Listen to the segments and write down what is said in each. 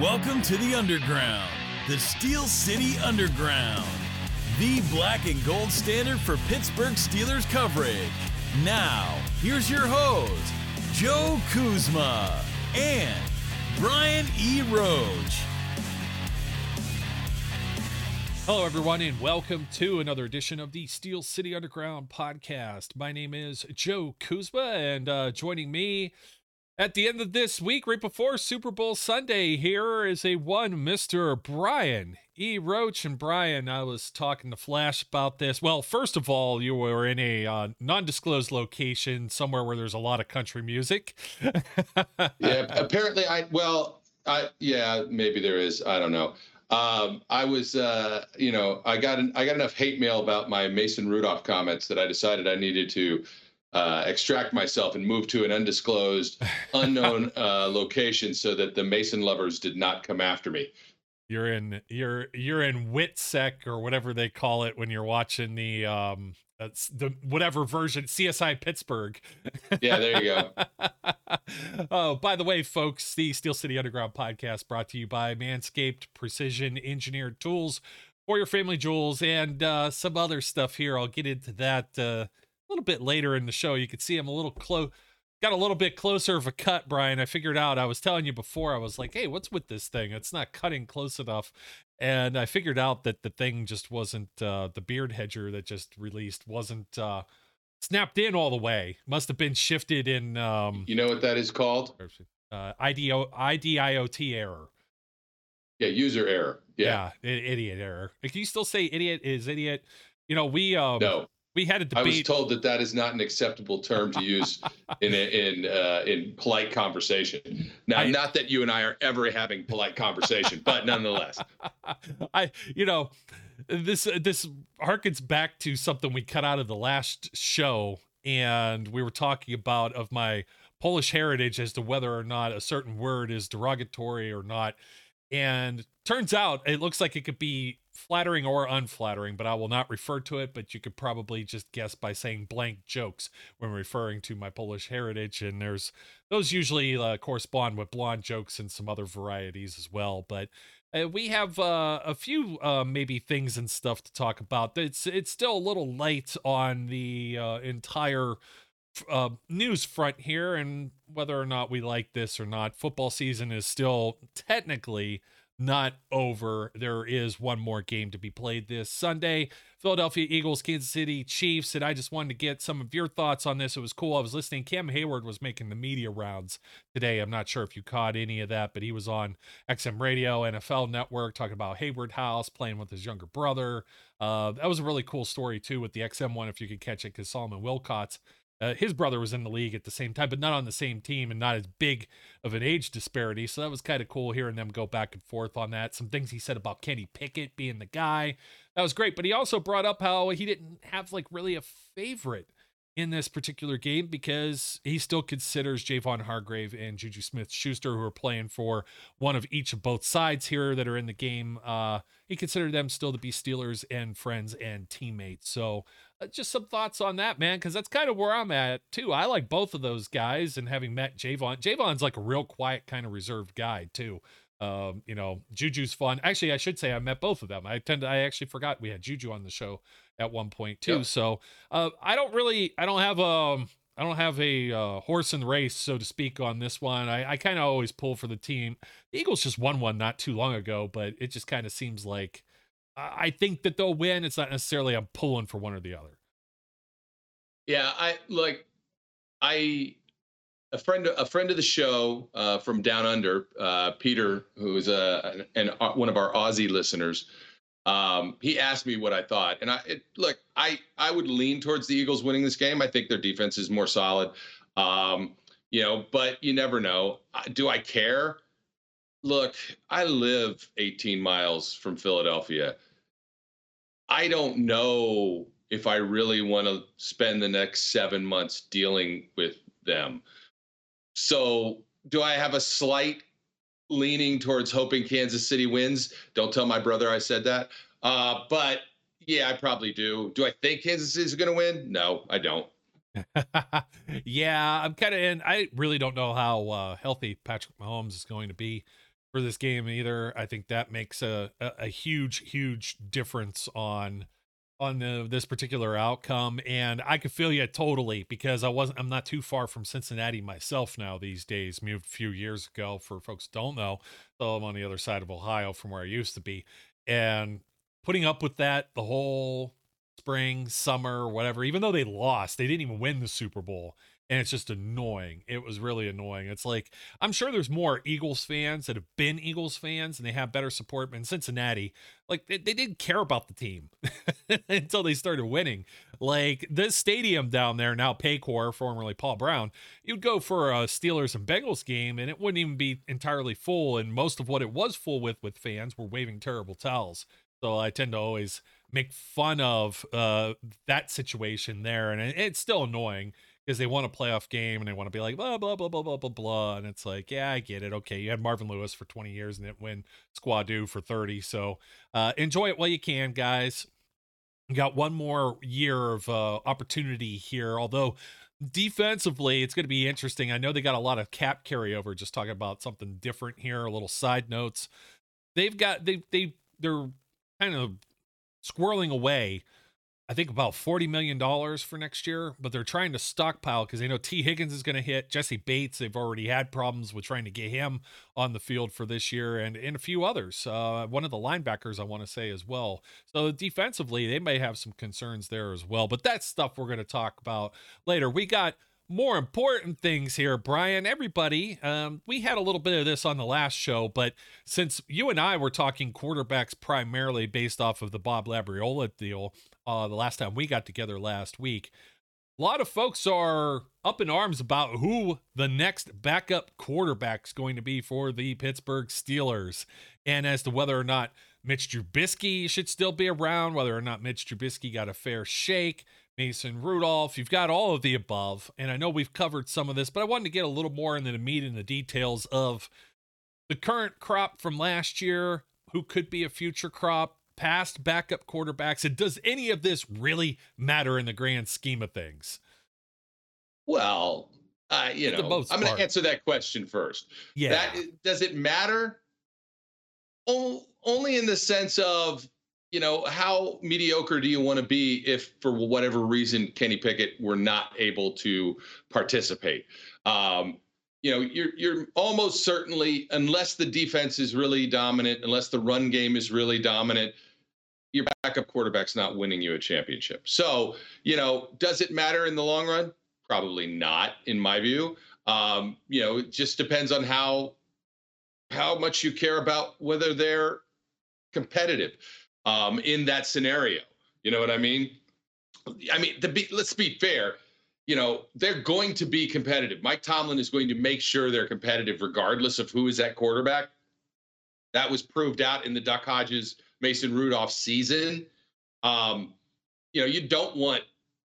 Welcome to the Underground, the Steel City Underground, the black and gold standard for Pittsburgh Steelers coverage. Now, here's your host, Joe Kuzma and Brian E. Roach. Hello, everyone, and welcome to another edition of the Steel City Underground podcast. My name is Joe Kuzma, and uh, joining me at the end of this week, right before Super Bowl Sunday, here is a one Mr. Brian E. Roach. And Brian, I was talking to Flash about this. Well, first of all, you were in a uh, non disclosed location somewhere where there's a lot of country music. yeah, apparently, I, well, I, yeah, maybe there is. I don't know. Um, I was, uh, you know, I got an, I got enough hate mail about my Mason Rudolph comments that I decided I needed to uh, extract myself and move to an undisclosed, unknown uh, location so that the Mason lovers did not come after me. You're in you're you're in WITSEC or whatever they call it when you're watching the um the whatever version CSI Pittsburgh. Yeah, there you go. oh, by the way, folks, the Steel City Underground podcast brought to you by Manscaped Precision Engineered Tools for your family jewels and uh, some other stuff here. I'll get into that uh, little bit later in the show. You can see I'm a little close, got a little bit closer of a cut, Brian. I figured out, I was telling you before, I was like, hey, what's with this thing? It's not cutting close enough. And I figured out that the thing just wasn't, uh, the beard hedger that just released wasn't, uh, snapped in all the way. Must have been shifted in. Um, you know what that is called? Uh, IDO, IDIOT error. Yeah, user error. Yeah, yeah idiot error. Can you still say idiot is idiot? You know, we um, no we had a debate. I was told that that is not an acceptable term to use in a, in uh, in polite conversation. Now, I, not that you and I are ever having polite conversation, but nonetheless, I you know this this harkens back to something we cut out of the last show, and we were talking about of my Polish heritage as to whether or not a certain word is derogatory or not. And turns out it looks like it could be flattering or unflattering, but I will not refer to it. But you could probably just guess by saying blank jokes when referring to my Polish heritage. And there's those usually uh, correspond with blonde jokes and some other varieties as well. But uh, we have uh, a few uh, maybe things and stuff to talk about. It's it's still a little light on the uh, entire uh, news front here, and whether or not we like this or not, football season is still technically not over. There is one more game to be played this Sunday. Philadelphia Eagles, Kansas City Chiefs. And I just wanted to get some of your thoughts on this. It was cool. I was listening. Cam Heyward was making the media rounds today. I'm not sure if you caught any of that, but he was on XM Radio, NFL Network, talking about Heyward House, playing with his younger brother. Uh, that was a really cool story, too, with the XM one, if you could catch it, because Solomon Wilcots uh, his brother was in the league at the same time, but not on the same team and not as big of an age disparity. So that was kind of cool hearing them go back and forth on that. Some things he said about Kenny Pickett being the guy. That was great. But he also brought up how he didn't have like really a favorite in this particular game because he still considers Javon Hargrave and Juju Smith Schuster, who are playing for one of each of both sides here that are in the game. Uh, he considered them still to be Steelers and friends and teammates. So just some thoughts on that, man, because that's kind of where I'm at too. I like both of those guys, and having met Javon, Javon's like a real quiet, kind of reserved guy too. Um, you know, Juju's fun. Actually, I should say I met both of them. I tend to, I actually forgot we had Juju on the show at one point too. Yep. So uh, I don't really, I don't have a, um, don't have a uh, horse in the race, so to speak, on this one. I, I kind of always pull for the team. The Eagles just won one not too long ago, but it just kind of seems like I think that they'll win. It's not necessarily I'm pulling for one or the other. Yeah, I like I a friend a friend of the show uh, from down under, uh, Peter, who is a an, uh, one of our Aussie listeners. Um, he asked me what I thought, and I it, look, I I would lean towards the Eagles winning this game. I think their defense is more solid, um, you know, but you never know. Do I care? Look, I live 18 miles from Philadelphia. I don't know if I really want to spend the next seven months dealing with them. So, do I have a slight leaning towards hoping Kansas City wins? Don't tell my brother I said that. Uh, but yeah, I probably do. Do I think Kansas City is going to win? No, I don't. yeah, I'm kind of in. I really don't know how uh, healthy Patrick Mahomes is going to be for this game either. I think that makes a, a, a huge, huge difference on on the, this particular outcome. And i could feel you totally because i wasn't i'm not too far from cincinnati myself now these days. Moved a few years ago for folks don't know so i'm on the other side of ohio from where i used to be. And putting up with that the whole spring summer whatever even though they lost they didn't even win the super bowl and it's just annoying. It was really annoying. It's like I'm sure there's more Eagles fans that have been Eagles fans and they have better support. But in Cincinnati, like they, they didn't care about the team until they started winning. Like this stadium down there now, Paycor, formerly Paul Brown, you'd go for a Steelers and Bengals game and it wouldn't even be entirely full. And most of what it was full with with fans were waving terrible towels. So I tend to always make fun of uh, that situation there, and it's still annoying because they want a playoff game and they want to be like blah blah blah blah blah blah blah and it's like yeah i get it okay you had marvin lewis for 20 years and it win squadu for 30 so uh, enjoy it while you can guys. You got one more year of uh, opportunity here although defensively it's going to be interesting. I know they got a lot of cap carryover just talking about something different here a little side notes. They've got they they they're kind of squirreling away I think about $40 million for next year, but they're trying to stockpile because they know Tee Higgins is going to hit. Jessie Bates, they've already had problems with trying to get him on the field for this year and, and a few others. Uh, one of the linebackers, I want to say as well. So defensively, they may have some concerns there as well, but that's stuff we're going to talk about later. We got more important things here, Brian. Everybody, um, we had a little bit of this on the last show, but since you and I were talking quarterbacks primarily based off of the Bob Labriola deal, uh, the last time we got together last week. A lot of folks are up in arms about who the next backup quarterback is going to be for the Pittsburgh Steelers, and as to whether or not Mitch Trubisky should still be around, whether or not Mitch Trubisky got a fair shake, Mason Rudolph, you've got all of the above. And I know we've covered some of this, but I wanted to get a little more into the meat and the details of the current crop from last year, who could be a future crop, past backup quarterbacks? And does any of this really matter in the grand scheme of things? Well, uh, you know, I'm going to answer that question first. Yeah. That, does it matter? O- only in the sense of, you know, how mediocre do you want to be if, for whatever reason, Kenny Pickett were not able to participate? Um, you know, you're you're almost certainly, unless the defense is really dominant, unless the run game is really dominant, your backup quarterback's not winning you a championship. So, you know, does it matter in the long run? Probably not, in my view. Um, you know, it just depends on how how much you care about whether they're competitive um, in that scenario. You know what I mean? I mean, to be let's be fair you know, they're going to be competitive. Mike Tomlin is going to make sure they're competitive regardless of who is at quarterback. That was proved out in the Duck Hodges Mason Rudolph season. Um, you know, you don't want,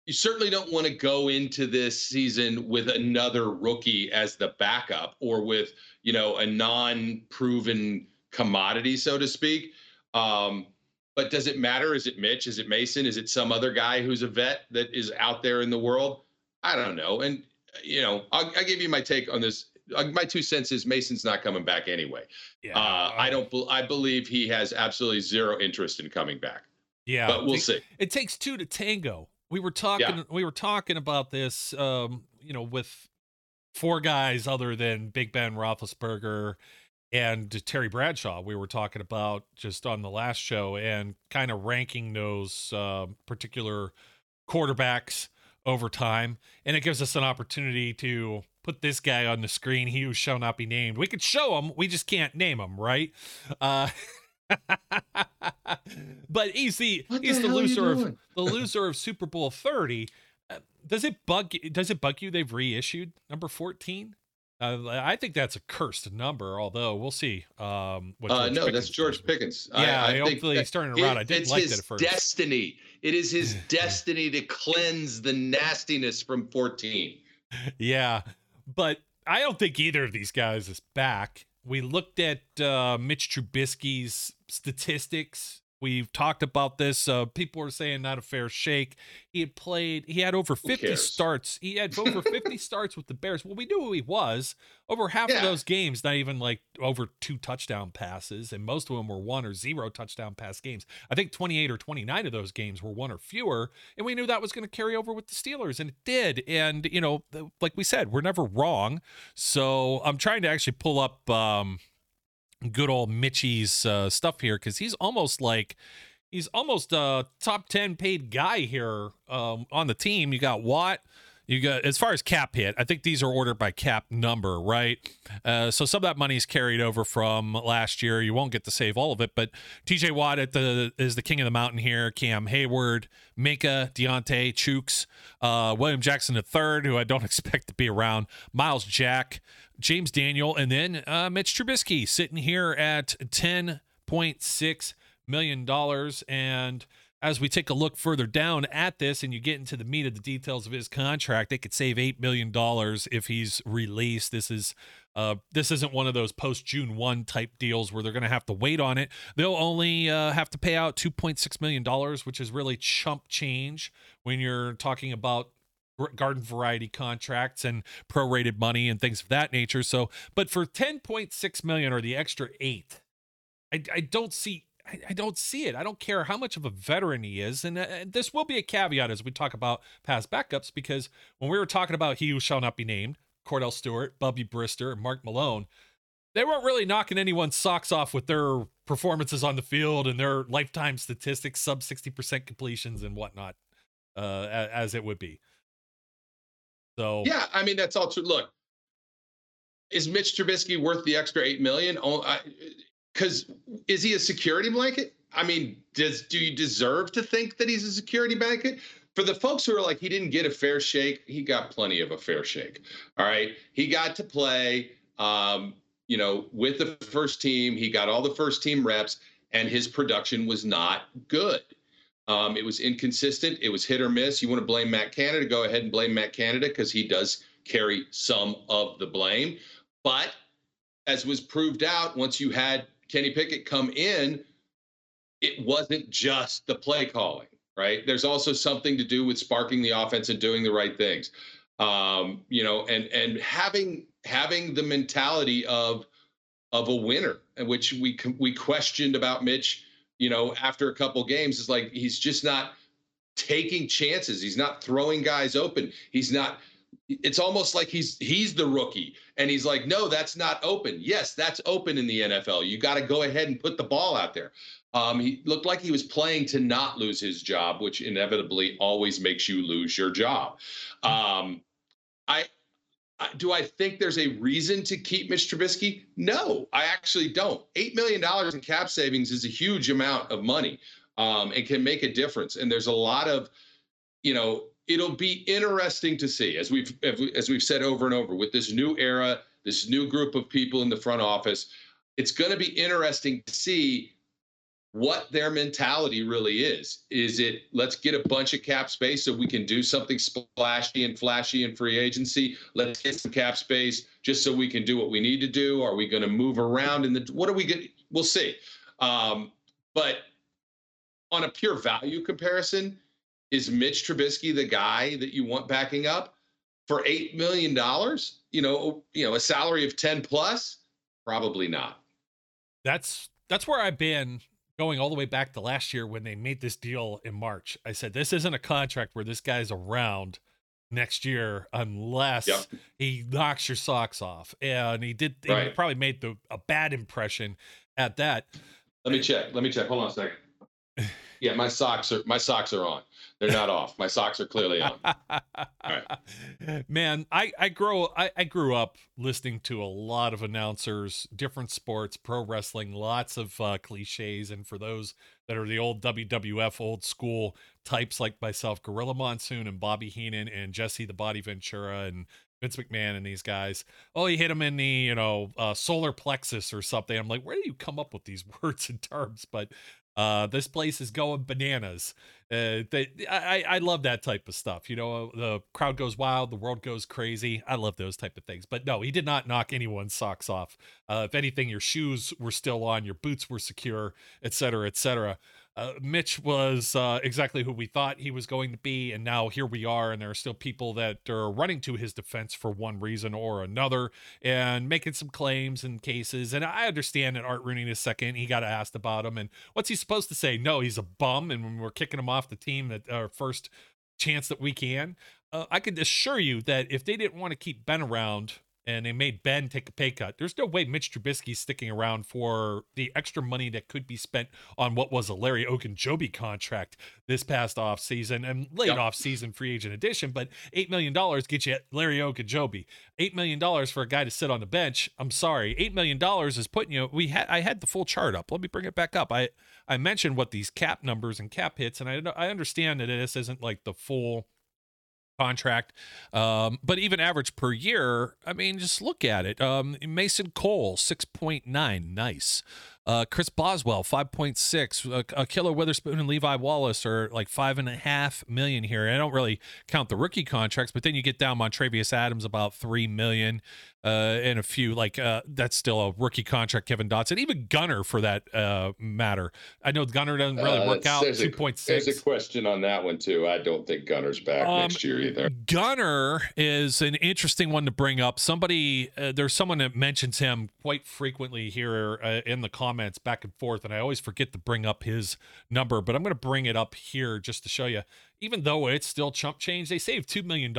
you certainly don't want to go into this season with another rookie as the backup or with, you know, a non proven commodity, so to speak. Um, but does it matter? Is it Mitch? Is it Mason? Is it some other guy who's a vet that is out there in the world? I don't know. And you know, I'll, I'll give you my take on this. Uh, my two cents is Mason's not coming back anyway. Yeah, uh, I don't. I believe he has absolutely zero interest in coming back. Yeah, but we'll it, see. It takes two to tango. We were talking. Yeah. We were talking about this. Um, you know, with four guys other than Big Ben Roethlisberger and Terry Bradshaw. We were talking about just on the last show and kind of ranking those uh, particular quarterbacks over time, and it gives us an opportunity to put this guy on the screen. He who shall not be named. We could show him, we just can't name him, right? Uh, but he's the what he's the, the loser of the loser of Super Bowl thirty. Uh, does it bug does it bug you they've reissued number 14 uh, I think that's a cursed number, although we'll see. Um, what uh, no, Pickens that's George Pickens. Yeah, I, I hopefully he's turning around. It, I didn't like that at first. Destiny. It is his destiny to cleanse the nastiness from 14. Yeah, but I don't think either of these guys is back. We looked at uh, Mitch Trubisky's statistics We've talked about this. Uh, people were saying not a fair shake. He had played, he had over 50 starts. He had over 50 starts with the Bears. Well, we knew who he was. Over half Yeah. of those games, not even like over two touchdown passes, and most of them were one or zero touchdown pass games. I think 28 or 29 of those games were one or fewer. And we knew that was going to carry over with the Steelers, and it did. And, you know, the- like we said, we're never wrong. So I'm trying to actually pull up um, good old Mitchie's uh, stuff here because he's almost like he's almost a top 10 paid guy here um, on the team. You got Watt. You got as far as cap hit, I think these are ordered by cap number, right? Uh, so some of that money is carried over from last year. You won't get to save all of it, but TJ Watt at the is the king of the mountain here. Cam Heyward, Minkah, Diontae, Chuks, uh, William Jackson III, who I don't expect to be around, Myles Jack, James Daniel, and then uh, Mitch Trubisky sitting here at ten point six million dollars and as we take a look further down at this and you get into the meat of the details of his contract, they could save eight million dollars if he's released. This is uh, this isn't one of those post June one type deals where they're going to have to wait on it. They'll only uh, have to pay out two point six million dollars, which is really chump change when you're talking about garden variety contracts and prorated money and things of that nature. So, but for ten point six million or the extra eight, I, I don't see I, I don't see it. I don't care how much of a veteran he is, and uh, this will be a caveat as we talk about past backups because when we were talking about he who shall not be named, Cordell Stewart, Bubby Brister, Mark Malone, they weren't really knocking anyone's socks off with their performances on the field and their lifetime statistics, sub sixty percent completions and whatnot, uh, as it would be. So Yeah, I mean that's all true. Look, is Mitch Trubisky worth the extra eight million? Oh, because is he a security blanket? I mean, does do you deserve to think that he's a security blanket? For the folks who are like, he didn't get a fair shake, he got plenty of a fair shake. All right, he got to play, um, you know, with the first team. He got all the first team reps, and his production was not good. Um, it was inconsistent. It was hit or miss. You want to blame Matt Canada? Go ahead and blame Matt Canada because he does carry some of the blame. But as was proved out, once you had Kenny Pickett come in, it wasn't just the play calling, right? There's also something to do with sparking the offense and doing the right things. Um, you know, and and having having the mentality of of a winner, which we we questioned about Mitch you know, after a couple games, it's like he's just not taking chances. He's not throwing guys open. He's not. It's almost like he's he's the rookie, and he's like, no, that's not open. Yes, that's open in the NFL. You got to go ahead and put the ball out there. Um, he looked like he was playing to not lose his job, which inevitably always makes you lose your job. Um, I I- do I think there's a reason to keep Mitch Trubisky? No, I actually don't. Eight million dollars in cap savings is a huge amount of money, um, and can make a difference. And there's a lot of, you know, it'll be interesting to see as we've as we've said over and over with this new era, this new group of people in the front office. It's going to be interesting to see what their mentality really is. Is it let's get a bunch of cap space so we can do something splashy and flashy in free agency? Let's get some cap space just so we can do what we need to do. Are we going to move around in the what are we going we'll see. Um, but on a pure value comparison, is Mitch Trubisky the guy that you want backing up for eight million dollars? You know, you know, a salary of 10 plus? Probably not. that's that's where I've been going all the way back to last year when they made this deal in March. I said this isn't a contract where this guy's around next year unless Yep. he knocks your socks off. And he did he probably made the a bad impression at that. Let me check. Let me check. Hold on a second. Yeah, my socks are my socks are on. They're not off. My socks are clearly on. Man, I I grow I, I grew up listening to a lot of announcers, different sports, pro wrestling, lots of uh, cliches, and for those that are the old WWF old school types like myself, Gorilla Monsoon and Bobby Heenan and Jesse the Body Ventura and Vince McMahon and these guys. Oh, he hit him in the you know uh, solar plexus or something. I'm like, where do you come up with these words and terms? But uh, this place is going bananas. Uh, they, I, I love that type of stuff. You know, the crowd goes wild, the world goes crazy. I love those type of things. But no, he did not knock anyone's socks off. Uh, if anything, your shoes were still on, your boots were secure, et cetera, et cetera. Uh, Mitch was uh, exactly who we thought he was going to be, and now here we are, and there are still people that are running to his defense for one reason or another, and making some claims and cases. And I understand that Art Rooney a second, he got asked about him, and what's he supposed to say? No, he's a bum, and we're kicking him off the team at our first chance that we can, uh, I can assure you that if they didn't want to keep Ben around and they made Ben take a pay cut. There's no way Mitch Trubisky's sticking around for the extra money that could be spent on what was a Larry Ogunjobi contract this past off season and late yep. off season free agent addition. But $8 million gets you Larry Ogunjobi. $8 million for a guy to sit on the bench. I'm sorry. $8 million is putting you, we had, I had the full chart up. Let me bring it back up. I, I mentioned what these cap numbers and cap hits, and I, I understand that this isn't like the full contract. Um, but even average per year, I mean, just look at it. Um, Mason Cole, 6.9. Nice. Uh, Chris Boswell, 5.6. Uh, uh, Killer Witherspoon and Levi Wallace are like five and a half million here. I don't really count the rookie contracts, but then you get down Montravius Adams about three million, uh, and a few like uh, that's still a rookie contract. Kevin Dotson, even Gunner for that uh, matter. I know Gunner doesn't really uh, work out. Two point six. There's a question on that one too. I don't think Gunner's back um, next year either. Gunner is an interesting one to bring up. Somebody, uh, there's someone that mentions him quite frequently here uh, in the comments comments back and forth, and I always forget to bring up his number, but I'm going to bring it up here just to show you. Even though it's still chump change, they saved $2 million.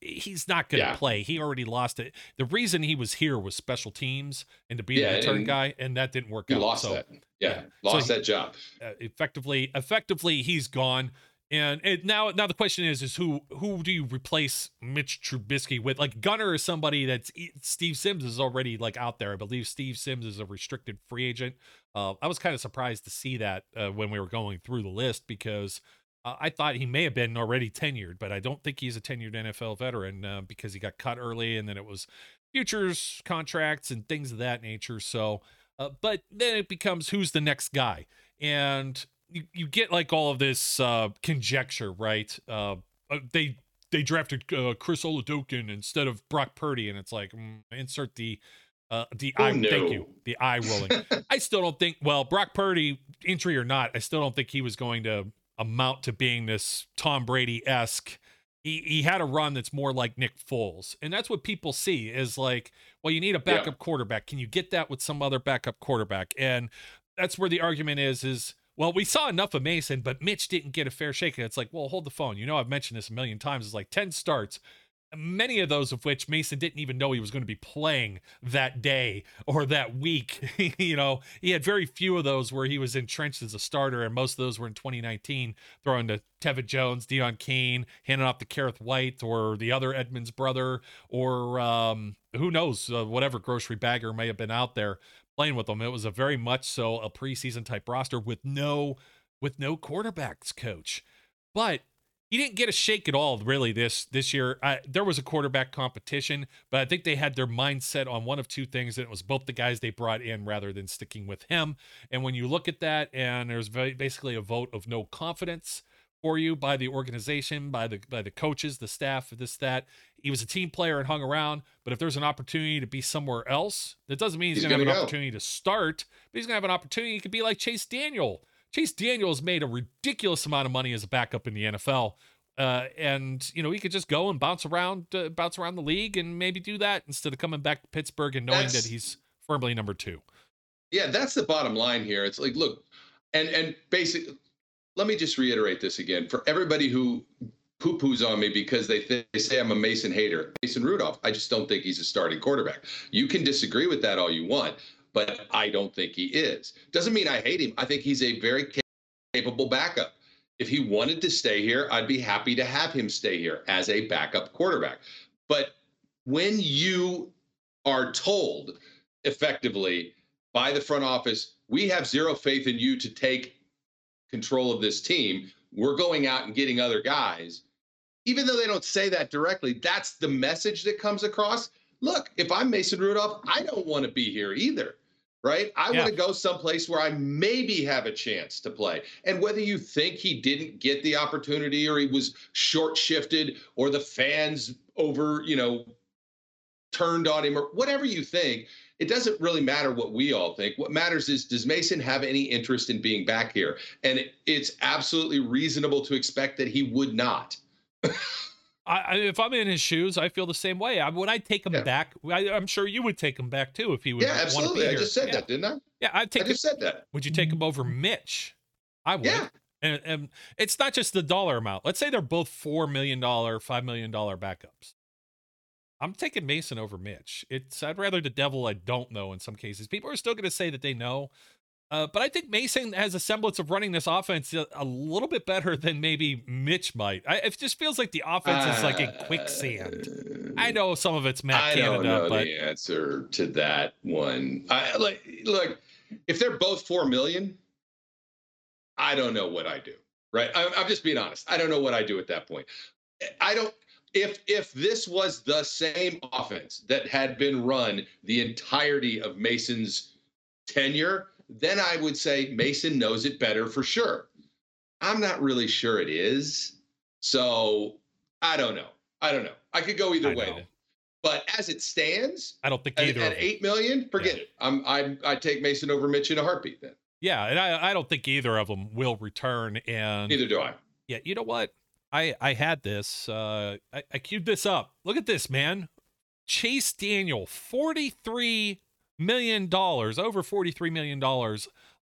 He's not going to yeah. play. He already lost it. The reason he was here was special teams and to be yeah, the return guy, and that didn't work he out. lost so, that. Yeah, yeah. lost so he, that job. Uh, effectively, effectively, he's gone. And it, now, now the question is, is who who do you replace Mitch Trubisky with? Like Gunner is somebody that's Steve Sims is already like out there. I believe Steve Sims is a restricted free agent. Uh, I was kind of surprised to see that uh, when we were going through the list because uh, I thought he may have been already tenured, but I don't think he's a tenured NFL veteran uh, because he got cut early and then it was futures contracts and things of that nature. So, uh, but then it becomes who's the next guy and you, you get like all of this uh, conjecture, right? Uh, uh they they drafted uh, Chris Oladokun instead of Brock Purdy, and it's like mm, insert the uh, the oh, eye. No. Thank you. The eye rolling. I still don't think. Well, Brock Purdy, injury or not, I still don't think he was going to amount to being this Tom Brady esque. He, he had a run that's more like Nick Foles, and that's what people see is like, well, you need a backup yeah. quarterback. Can you get that with some other backup quarterback? And that's where the argument is: is well, we saw enough of Mason, but Mitch didn't get a fair shake. And it's like, well, hold the phone. You know, I've mentioned this a million times. It's like 10 starts, many of those of which Mason didn't even know he was going to be playing that day or that week. you know, he had very few of those where he was entrenched as a starter, and most of those were in 2019, throwing to Tevin Jones, Deon Cain, handing off to Kerrith Whyte or the other Edmonds brother, or um, who knows, uh, whatever grocery bagger may have been out there playing with them. It was a very much so a preseason type roster with no with no quarterbacks coach. But he didn't get a shake at all really this this year. I, there was a quarterback competition, but I think they had their mindset on one of two things, and it was both the guys they brought in rather than sticking with him. And when you look at that, and there's basically a vote of no confidence for you by the organization, by the by the coaches, the staff, this that. He was a team player and hung around, but if there's an opportunity to be somewhere else, that doesn't mean he's, he's going to have an opportunity to start, but he's going to have an opportunity. He could be like Chase Daniel. Chase Daniel has made a ridiculous amount of money as a backup in the NFL. Uh, and you know he could just go and bounce around, uh, bounce around the league, and maybe do that instead of coming back to Pittsburgh and knowing that's, that he's firmly number two. Yeah, that's the bottom line here. It's like, look, and and basically, let me just reiterate this again for everybody who poo poos on me because they, th- they say I'm a Mason hater. Mason Rudolph, I just don't think he's a starting quarterback. You can disagree with that all you want, but I don't think he is. Doesn't mean I hate him. I think he's a very capable backup. If he wanted to stay here, I'd be happy to have him stay here as a backup quarterback. But when you are told effectively by the front office, we have zero faith in you to take control of this team. We're going out and getting other guys. Even though they don't say that directly, that's the message that comes across. Look, if I'm Mason Rudolph, I don't want to be here either, right? I yeah. want to go someplace where I maybe have a chance to play. And whether you think he didn't get the opportunity or he was short shifted or the fans over, you know, turned on him or whatever you think, it doesn't really matter what we all think. What matters is does Mason have any interest in being back here? And it, it's absolutely reasonable to expect that he would not. I, if I'm in his shoes, I feel the same way. I, would I take him yeah. back? I, am sure you would take him back too if he would. Yeah, absolutely. I just said yeah. that, didn't I? Yeah, I'd take. I just him, said that. Would you take him over Mitch? I would. Yeah. And, and it's not just the dollar amount. Let's say they're both four million dollar, five million dollar backups. I'm taking Mason over Mitch. It's I'd rather the devil I don't know in some cases. People are still going to say that they know. Uh, but I think Mason has a semblance of running this offense a, a little bit better than maybe Mitch might. I, it just feels like the offense uh, is like in quicksand. I know some of it's Matt I Canada, don't know but the answer to that one. I like look if they're both four million, I don't know what I do. Right? I, I'm just being honest. I don't know what I do at that point. I don't if if this was the same offense that had been run the entirety of Mason's tenure then I would say Mason knows it better for sure. I'm not really sure it is. So I don't know. I don't know. I could go either way. Though. But as it stands, I don't think either at, at eight million. Forget yeah. it. I'm I I take Mason over Mitch in a heartbeat. Then. Yeah, and I I don't think either of them will return. And neither do I. Yeah, you know what? I I had this. Uh, I, I queued this up. Look at this, man. Chase Daniel, forty three million dollars, over $43 million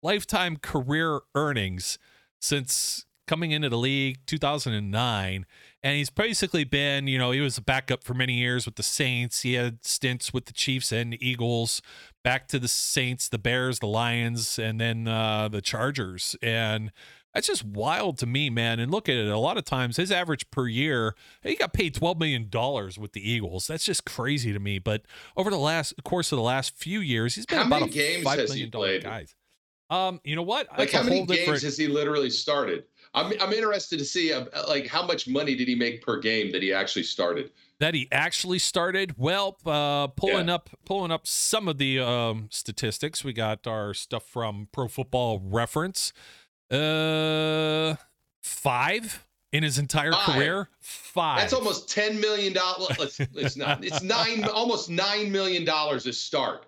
lifetime career earnings since coming into the league 2009 and he's basically been you know he was a backup for many years with the saints. He had stints with the chiefs and the eagles back to the saints the bears the lions and then uh, the chargers. And that's just wild to me, man. And look at it. A lot of times, his average per year, he got paid twelve million dollars with the Eagles. That's just crazy to me. But over the last course of the last few years, he's been how about a games five has million dollar guys. Um, you know what? Like how many games different... has he literally started? I'm I'm interested to see uh, like how much money did he make per game that he actually started? That he actually started. Well, uh, pulling yeah. up pulling up some of the um, statistics. We got our stuff from Pro Football Reference. Uh, five in his entire five. career. Five. That's almost ten million dollars. It's not. It's nine. almost nine million dollars a start.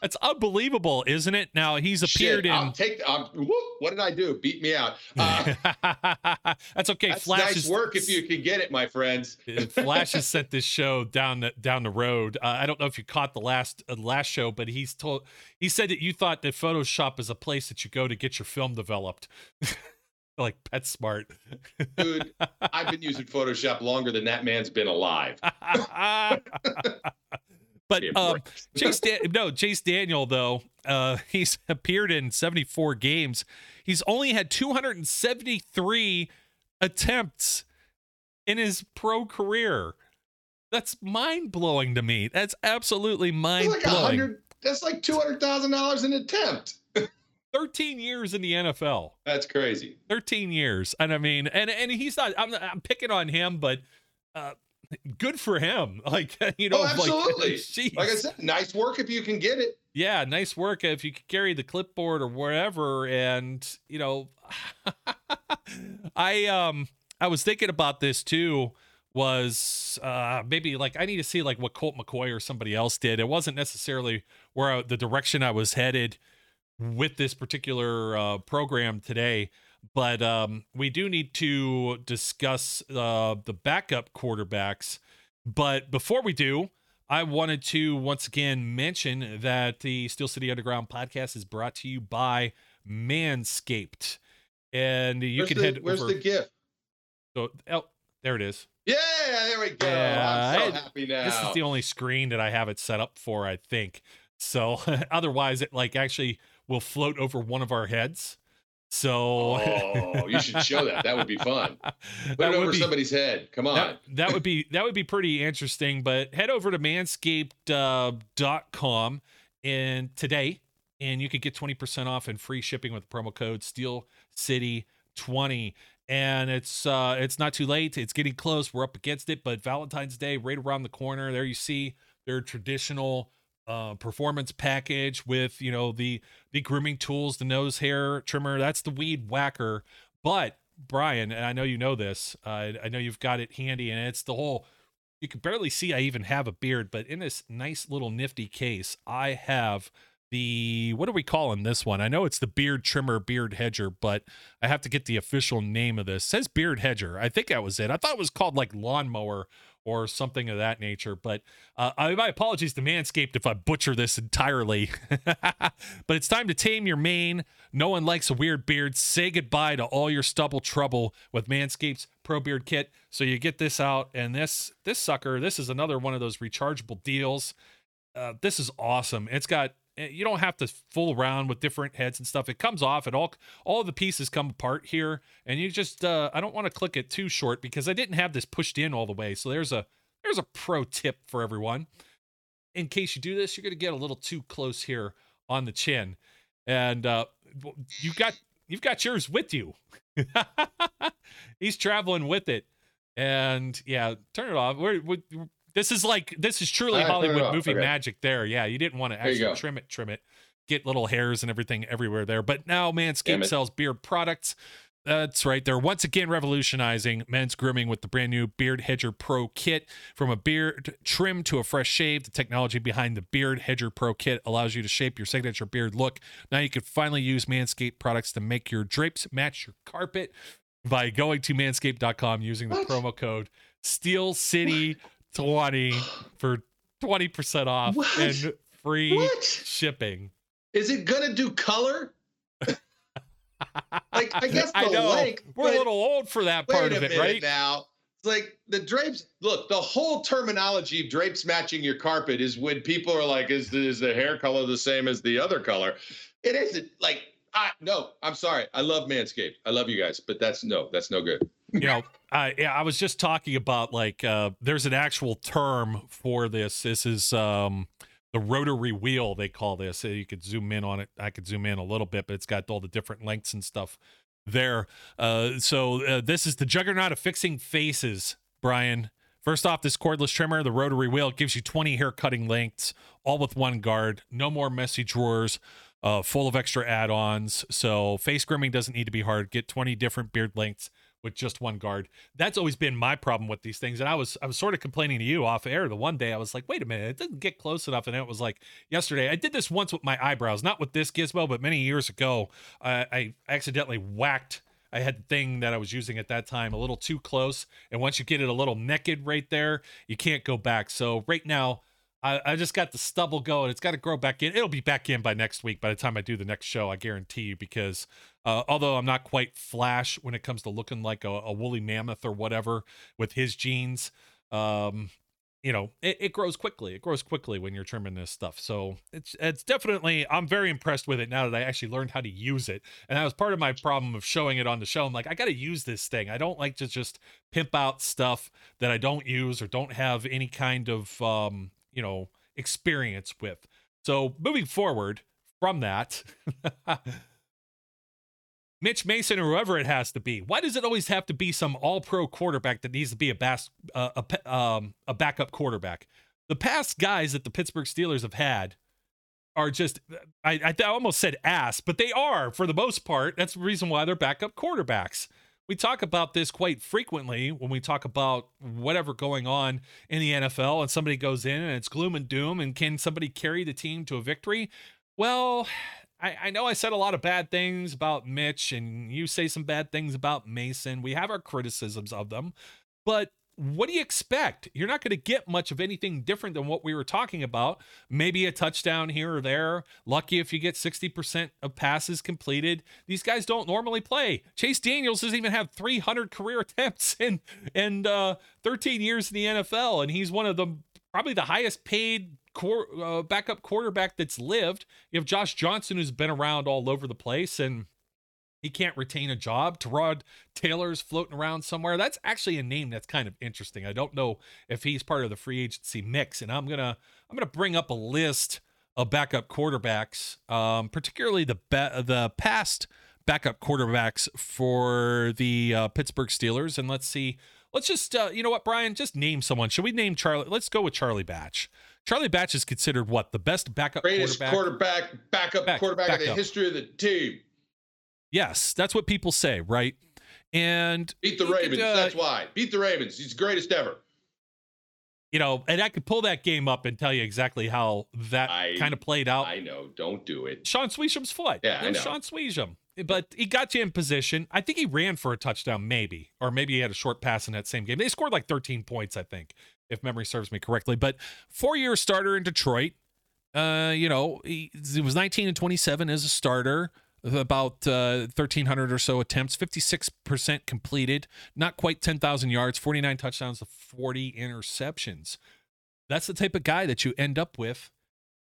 That's unbelievable, isn't it? Now he's appeared Shit, in. I'll take. Um, whoop, what did I do? Beat me out. Uh, that's okay. That's Flash nice is, work if you can get it, my friends. Flash has sent this show down the down the road. Uh, I don't know if you caught the last uh, last show, but he's told he said that you thought that Photoshop is a place that you go to get your film developed. like PetSmart. Dude, I've been using Photoshop longer than that man's been alive. But um, Chase, Dan- no, Chase Daniel though, uh, he's appeared in 74 games. He's only had 273 attempts in his pro career. That's mind blowing to me. That's absolutely mind blowing. Like that's like two hundred thousand dollars an attempt. 13 years in the NFL. That's crazy. 13 years. And I mean, and and he's not I'm I'm picking on him, but uh good for him. Like you know, oh, absolutely. Like, like, I said, nice work if you can get it. Yeah, nice work if you can carry the clipboard or wherever. And you know, I um I was thinking about this too. Was uh maybe like I need to see like what Colt McCoy or somebody else did. It wasn't necessarily where I, the direction I was headed with this particular uh, program today but um, we do need to discuss uh, the backup quarterbacks. But before we do, I wanted to once again mention that the Steel City Underground podcast is brought to you by Manscaped, and you where's can the, head. Where's over, the gift? So, oh, there it is. Yeah, there we go. I'm so happy now. This is the only screen that I have it set up for, I think. So otherwise, it like actually will float over one of our heads. So oh, you should show that. That would be fun. Put that it over be, somebody's head. Come on. That, that, would be that would be pretty interesting. But head over to manscaped.com uh, and today, and you could get 20% off and free shipping with the promo code Steel City 20 and it's uh it's not too late it's getting close we're up against it but valentine's day right around the corner there you see their traditional uh, performance package with you know the the grooming tools, the nose hair trimmer. That's the weed whacker. But Brian, and I know you know this. Uh, I know you've got it handy, and it's the whole You can barely see I even have a beard, but in this nice little nifty case, I have the what are we calling this one? I know it's the beard trimmer, beard hedger, but I have to get the official name of this. It says beard hedger. I think that was it. I thought it was called like lawnmower or something of that nature. But uh, I, my apologies to Manscaped if I butcher this entirely. but it's time to tame your mane. No one likes a weird beard. Say goodbye to all your stubble trouble with Manscaped's Pro Beard Kit. So you get this out, and this this sucker, this is another one of those rechargeable deals. Uh, this is awesome. It's got you don't have to fool around with different heads and stuff. It comes off. It all all the pieces come apart here, and you just uh, I don't want to click it too short because I didn't have this pushed in all the way. So there's a there's a pro tip for everyone. In case you do this, you're to get a little too close here on the chin, and uh, you got you've got yours with you. He's traveling with it, and yeah, turn it off. We're, we're this is like this is truly right, Hollywood movie okay. magic. There, yeah, you didn't want to actually trim it, trim it, get little hairs and everything everywhere there. But now Manscaped sells beard products. That's right. They're once again revolutionizing men's grooming with the brand new Beard Hedger Pro Kit. From a beard trim to a fresh shave, the technology behind the Beard Hedger Pro Kit allows you to shape your signature beard look. Now you can finally use Manscaped products to make your drapes match your carpet by going to manscaped.com using the what? promo code Steel City 20 for 20% off what? and free what? shipping. Is it gonna do color? like I guess the I know. length. We're a little old for that part of it, right? Now it's like the drapes. Look, the whole terminology of drapes matching your carpet is when people are like, "Is the, is the hair color the same as the other color?" It isn't. Like, I no, I'm sorry. I love Manscaped. I love you guys, but that's no, that's no good you know, I I was just talking about like uh, there's an actual term for this. This is um, the rotary wheel they call this. You could zoom in on it. I could zoom in a little bit, but it's got all the different lengths and stuff there. Uh, so uh, this is the juggernaut of fixing faces, Brian. First off, this cordless trimmer, the rotary wheel, gives you 20 hair cutting lengths, all with one guard. No more messy drawers. Uh, full of extra add-ons. So face grooming doesn't need to be hard. Get 20 different beard lengths with just one guard. That's always been my problem with these things. And I was I was sort of complaining to you off air the one day. I was like, wait a minute, it didn't get close enough. And it was like yesterday. I did this once with my eyebrows, not with this gizmo, but many years ago. Uh, I accidentally whacked. I had the thing that I was using at that time a little too close. And once you get it a little naked right there, you can't go back. So right now, I, I just got the stubble going. It's got to grow back in. It'll be back in by next week. By the time I do the next show, I guarantee you. Because uh, although I'm not quite Flash when it comes to looking like a, a woolly mammoth or whatever with his genes, um, you know, it, it, grows quickly. It grows quickly when you're trimming this stuff. So it's it's definitely I'm very impressed with it now that I actually learned how to use it. And that was part of my problem of showing it on the show. I'm like, I got to use this thing. I don't like to just pimp out stuff that I don't use or don't have any kind of um, you know, experience with. So moving forward from that, Mitch Mason or whoever it has to be. Why does it always have to be some all-pro quarterback that needs to be a bas- uh, a, um, a backup quarterback? The past guys that the Pittsburgh Steelers have had are just I, I, I almost said ass, but they are for the most part. That's the reason why they're backup quarterbacks we talk about this quite frequently when we talk about whatever going on in the NFL and somebody goes in and it's gloom and doom and can somebody carry the team to a victory? Well, I, I know I said a lot of bad things about Mitch and you say some bad things about Mason. We have our criticisms of them, but what do you expect? You're not going to get much of anything different than what we were talking about. Maybe a touchdown here or there. Lucky if you get 60% of passes completed. These guys don't normally play. Chase Daniels doesn't even have 300 career attempts in and uh, 13 years in the NFL, and he's one of the probably the highest paid uh, backup quarterback that's lived. You have Josh Johnson, who's been around all over the place, and he can't retain a job. Tyrod Taylor's floating around somewhere. That's actually a name that's kind of interesting. I don't know if he's part of the free agency mix, and I'm gonna I'm gonna bring up a list of backup quarterbacks, um, particularly the ba- the past backup quarterbacks for the uh, Pittsburgh Steelers, and let's see. Let's just uh, you know what, Brian, just name someone. Should we name Charlie? Let's go with Charlie Batch. Charlie Batch is considered what the best backup greatest quarterback, quarterback backup back, quarterback back in the history of the team. Yes, that's what people say, right? And beat the Ravens. Could, uh, that's why. Beat the Ravens. He's the greatest ever. you know, and I could pull that game up and tell you exactly how that kind of played out. I know. Don't do it. Shaun Suisham's foot. Yeah, I know. Shaun Suisham. But he got you in position. I think he ran for a touchdown, maybe, or maybe he had a short pass in that same game. They scored like 13 points, I think, if memory serves me correctly. But four-year starter in Detroit. Uh, you know, he, he was 19 and 27 as a starter. About uh, 1,300 or so attempts, 56% completed, not quite 10,000 yards, 49 touchdowns to 40 interceptions. That's the type of guy that you end up with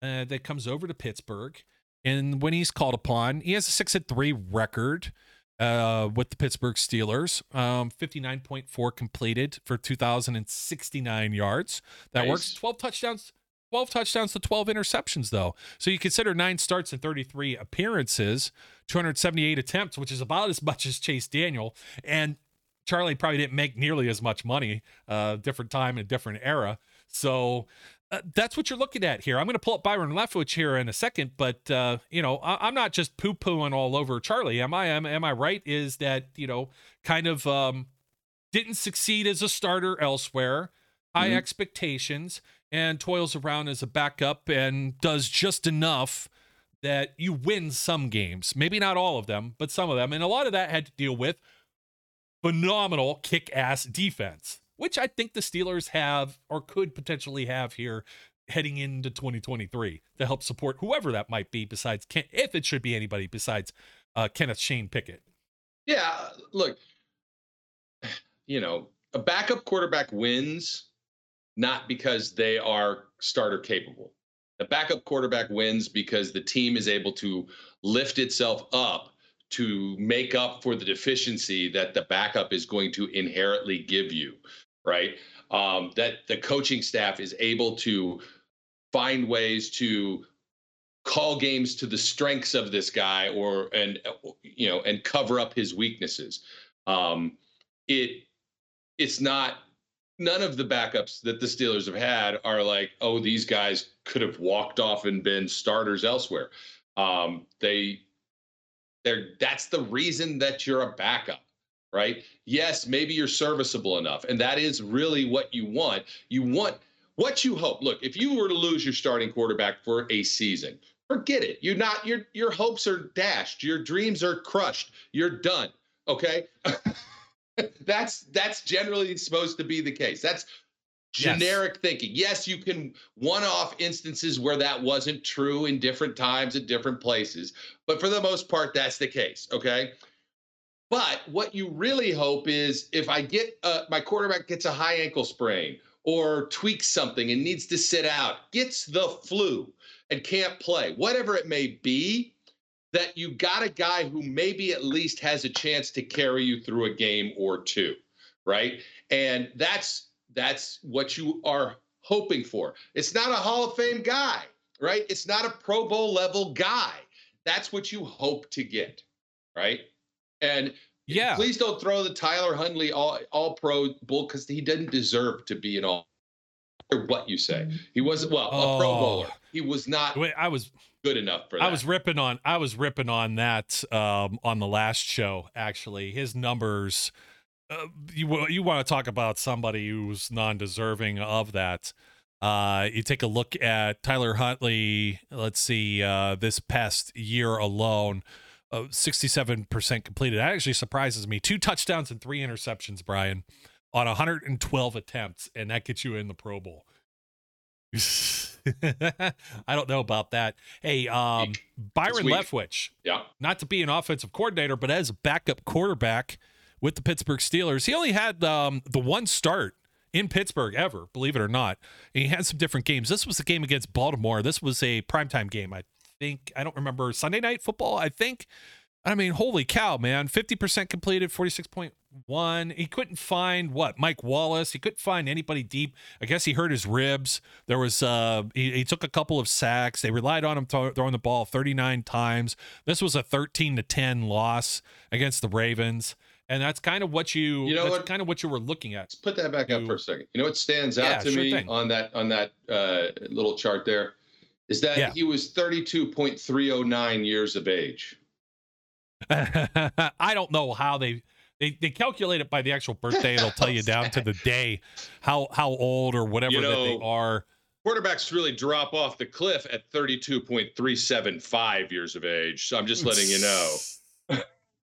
uh, that comes over to Pittsburgh. And when he's called upon, he has a six at three record uh, with the Pittsburgh Steelers. Um, 59.4 completed for 2,069 yards. That Nice. works. 12 touchdowns. 12 touchdowns to 12 interceptions, though. So you consider nine starts and 33 appearances, 278 attempts, which is about as much as Chase Daniel. And Charlie probably didn't make nearly as much money, uh, different time and a different era. So uh, that's what you're looking at here. I'm going to pull up Byron Leftwich here in a second, but uh, you know, I- I'm not just poo pooing all over Charlie. Am I? Am, am I right? Is that you know, kind of um, didn't succeed as a starter elsewhere, high Mhm. expectations, and toils around as a backup and does just enough that you win some games. Maybe not all of them, but some of them, and a lot of that had to deal with phenomenal kick ass defense, which I think the Steelers have or could potentially have here heading into 2023 to help support whoever that might be besides Ken, if it should be anybody besides uh, Kenneth Shane Pickett. Yeah, look, you know, a backup quarterback wins not because they are starter capable. The backup quarterback wins because the team is able to lift itself up to make up for the deficiency that the backup is going to inherently give you, right? Um, that the coaching staff is able to find ways to call games to the strengths of this guy or and you know and cover up his weaknesses. Um it it's not none of the backups that the steelers have had are like oh these guys could have walked off and been starters elsewhere. Um they they're that's the reason that you're a backup right? Yes maybe you're serviceable enough and that is really what you want. You want what you hope. Look if you were to lose your starting quarterback for a season forget it. You're not your your hopes are dashed. Your dreams are crushed. You're done okay? That's that's generally supposed to be the case. That's Yes. generic thinking. Yes you can one-off instances where that wasn't true in different times at different places but for the most part that's the case okay but what you really hope is if I get uh, my quarterback gets a high ankle sprain or tweaks something and needs to sit out, gets the flu and can't play, whatever it may be, that you got a guy who maybe at least has a chance to carry you through a game or two, right? And that's that's what you are hoping for. It's not a Hall of Fame guy, right? It's not a Pro Bowl level guy. That's what you hope to get, right? And Yeah. please don't throw the Tyler Huntley all all pro bull because he didn't deserve to be an all or what you say. He wasn't well, a pro Oh. bowler. He was not Wait, I was good enough for that. I was ripping on I was ripping on that um, on the last show. Actually, his numbers. Uh, you you want to talk about somebody who's non-deserving of that? Uh, you take a look at Tyler Huntley. Let's see, uh, this past year alone, uh, sixty-seven percent completed. That actually surprises me. Two touchdowns and three interceptions, Brian, on hundred and twelve attempts, and that gets you in the Pro Bowl. I don't know about that. Hey, um, Byron. Leftwich, yeah. not to be an offensive coordinator, but as a backup quarterback with the Pittsburgh Steelers, he only had um, the one start in Pittsburgh ever, believe it or not. And he had some different games. This was the game against Baltimore. This was a primetime game, I think. I don't remember Sunday night football, I think. I mean, holy cow, man. 50% completed, 46.1. He couldn't find what? Mike Wallace. He couldn't find anybody deep. I guess he hurt his ribs. There was uh he, he took a couple of sacks. They relied on him th- throwing the ball 39 times. This was a 13 to 10 loss against the Ravens. And that's kind of what you, You know that's what? kind of what you were looking at. Let's put that back up for a second. You know what stands out Yeah, to sure me thing. on that on that uh, little chart there is that Yeah. he was 32.309 years of age. I don't know how they they, they calculate it by the actual birthday. It'll tell you down to the day how how old or whatever You that they are. Quarterbacks really drop off the cliff at 32.375 years of age. So I'm just letting you know.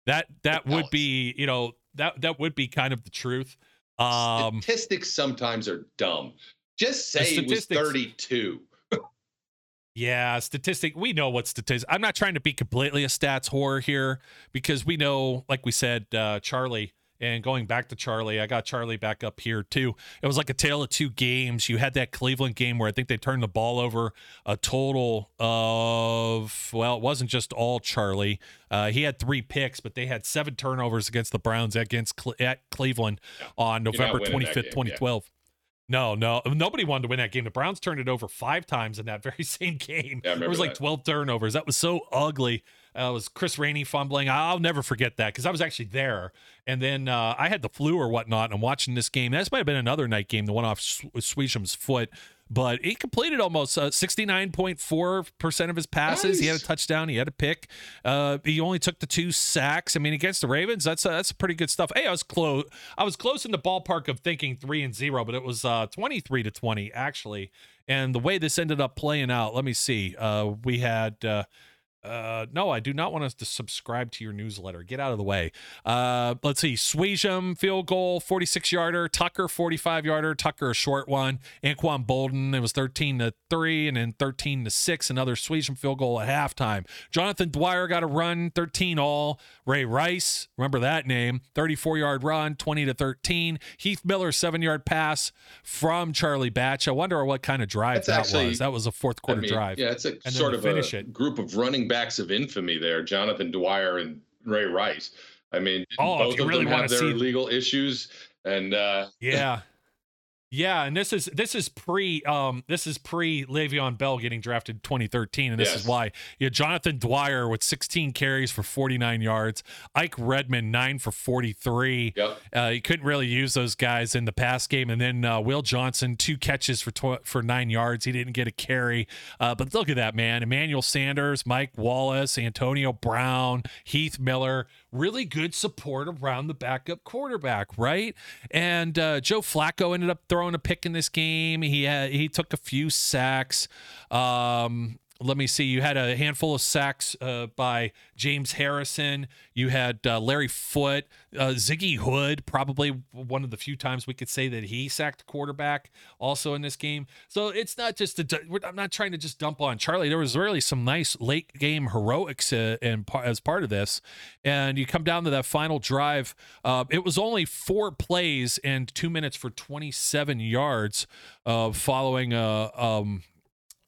That that would be you know that that would be kind of the truth. Um, Statistics sometimes are dumb. Just say it was 32. Yeah, statistic. We know what statistics. I'm not trying to be completely a stats whore here because we know, like we said, uh, Charlie. And going back to Charlie, I got Charlie back up here too. It was like a tale of two games. You had that Cleveland game where I think they turned the ball over a total of well, it wasn't just all Charlie. Uh, he had three picks, but they had seven turnovers against the Browns against Cle- at Cleveland on November 25th, game, yeah. 2012. No, no, nobody wanted to win that game. The Browns turned it over five times in that very same game. Yeah, there was like that. 12 turnovers. That was so ugly. Uh, it was Chris Rainey fumbling. I'll never forget that because I was actually there. And then uh, I had the flu or whatnot, and I'm watching this game. This might have been another night game, the one off Sw- Suisham's foot. But he completed almost uh, 69.4% of his passes. He had a touchdown. He had a pick. Uh, he only took the two sacks. I mean, against the Ravens, that's uh, that's pretty good stuff. Hey, I was close. I was close in the ballpark of thinking three and zero, but it was uh, 23 to 20 actually. And the way this ended up playing out, let me see. Uh, we had. Uh, no, I do not want us to subscribe to your newsletter. Get out of the way. Uh, let's see. Suisham field goal, 46 yarder. Tucker, 45 yarder. Tucker, a short one. Anquan Boldin, it was 13 to 3 and then 13 to 6. Another Suisham field goal at halftime. Jonathan Dwyer got a run, 13 all. Ray Rice, remember that name, 34 yard run, 20 to 13. Heath Miller, seven yard pass from Charlie Batch. I wonder what kind of drive That's that actually- was. That was a fourth I quarter mean, drive. Yeah, it's a then sort of finish a it. group of running backs of infamy there, Jonathan Dwyer and Ray Rice. I mean, Oh, both of really them have their see- legal issues, and uh, Yeah. Yeah, and this is this is pre um this is pre Le'Veon Bell getting drafted 2013, and this is Yes. why you had Jonathan Dwyer with 16 carries for 49 yards, Ike Redman nine for 43. yep, Uh, you couldn't really use those guys in the pass game, and then uh, Will Johnson two catches for tw- for nine yards. He didn't get a carry, uh, but look at that man: Emmanuel Sanders, Mike Wallace, Antonio Brown, Heath Miller. Really good support around the backup quarterback, right? And uh, Joe Flacco ended up throwing a pick in this game. He had he took a few sacks. Um, let me see. You had a handful of sacks uh, by James Harrison. You had uh, Larry Foote, uh, Ziggy Hood, probably one of the few times we could say that he sacked quarterback also in this game. So it's not just, a, I'm not trying to just dump on Charlie. There was really some nice late game heroics uh, in, as part of this. And you come down to that final drive. Uh, it was only four plays and two minutes for 27 yards uh, following a, um,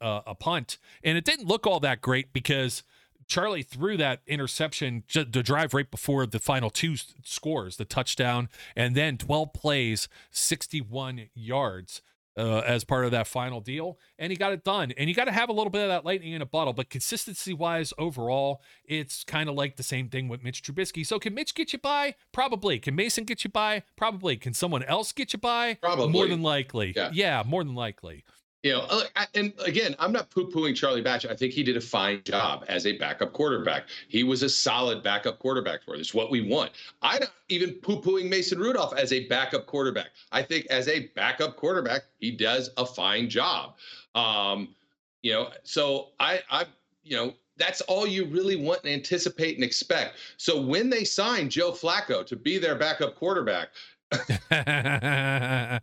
uh, a punt, and it didn't look all that great because Charlie threw that interception to drive right before the final two scores, the touchdown, and then 12 plays, 61 yards. Uh, as part of that final deal, and he got it done. And you got to have a little bit of that lightning in a bottle, but consistency wise, overall, it's kind of like the same thing with Mitch Trubisky. So, can Mitch get you by? Probably. Can Mason get you by? Probably. Can someone else get you by? Probably. More than likely. Yeah. yeah more than likely. You know, uh, and again, I'm not poo-pooing Charlie Batch. I think he did a fine job as a backup quarterback. He was a solid backup quarterback for. It's what we want. I'm not even poo-pooing Mason Rudolph as a backup quarterback. I think as a backup quarterback, he does a fine job. Um, you know, so I, I, you know, that's all you really want and anticipate and expect. So when they signed Joe Flacco to be their backup quarterback,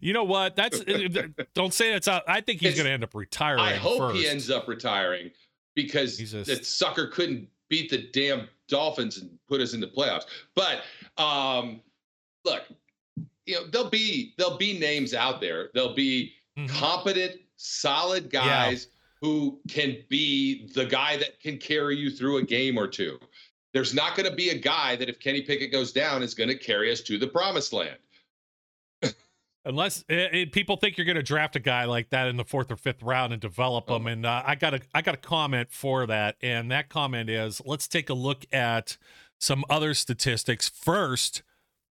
you know what? That's don't say that's out. I think he's going to end up retiring. I hope first. he ends up retiring because just- that sucker couldn't beat the damn Dolphins and put us in the playoffs. But um, look, you know there'll be there'll be names out there. There'll be Mhm. competent, solid guys who can be the guy that can carry you through a game or two. There's not going to be a guy that if Kenny Pickett goes down is going to carry us to the promised land. Unless eh, eh, people think you're going to draft a guy like that in the fourth or fifth round and develop Oh. him, and uh, I got a I got a comment for that, and that comment is let's take a look at some other statistics first.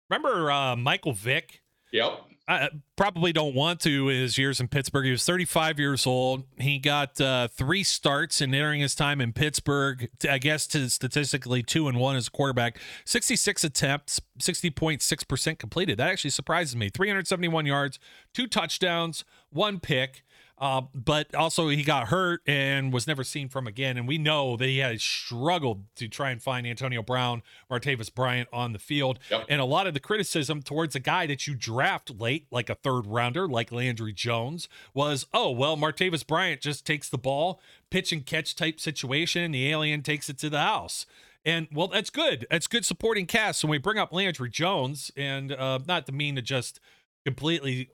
Remember uh, Michael Vick? Yep. I probably don't want to his years in Pittsburgh. He was 35 years old. He got uh, three starts in entering his time in Pittsburgh. I guess to statistically two and one as a quarterback. 66 attempts, 60.6 percent completed. That actually surprises me. 371 yards, two touchdowns, one pick. Uh, but also he got hurt and was never seen from again. And we know that he has struggled to try and find Antonio Brown, Martavis Bryant on the field. Yep. And a lot of the criticism towards a guy that you draft late, like a third rounder, like Landry Jones, was, oh, well, Martavis Bryant just takes the ball, pitch and catch type situation. The alien takes it to the house. And well, that's good. That's good supporting cast. So when we bring up Landry Jones, and uh, not to mean to just completely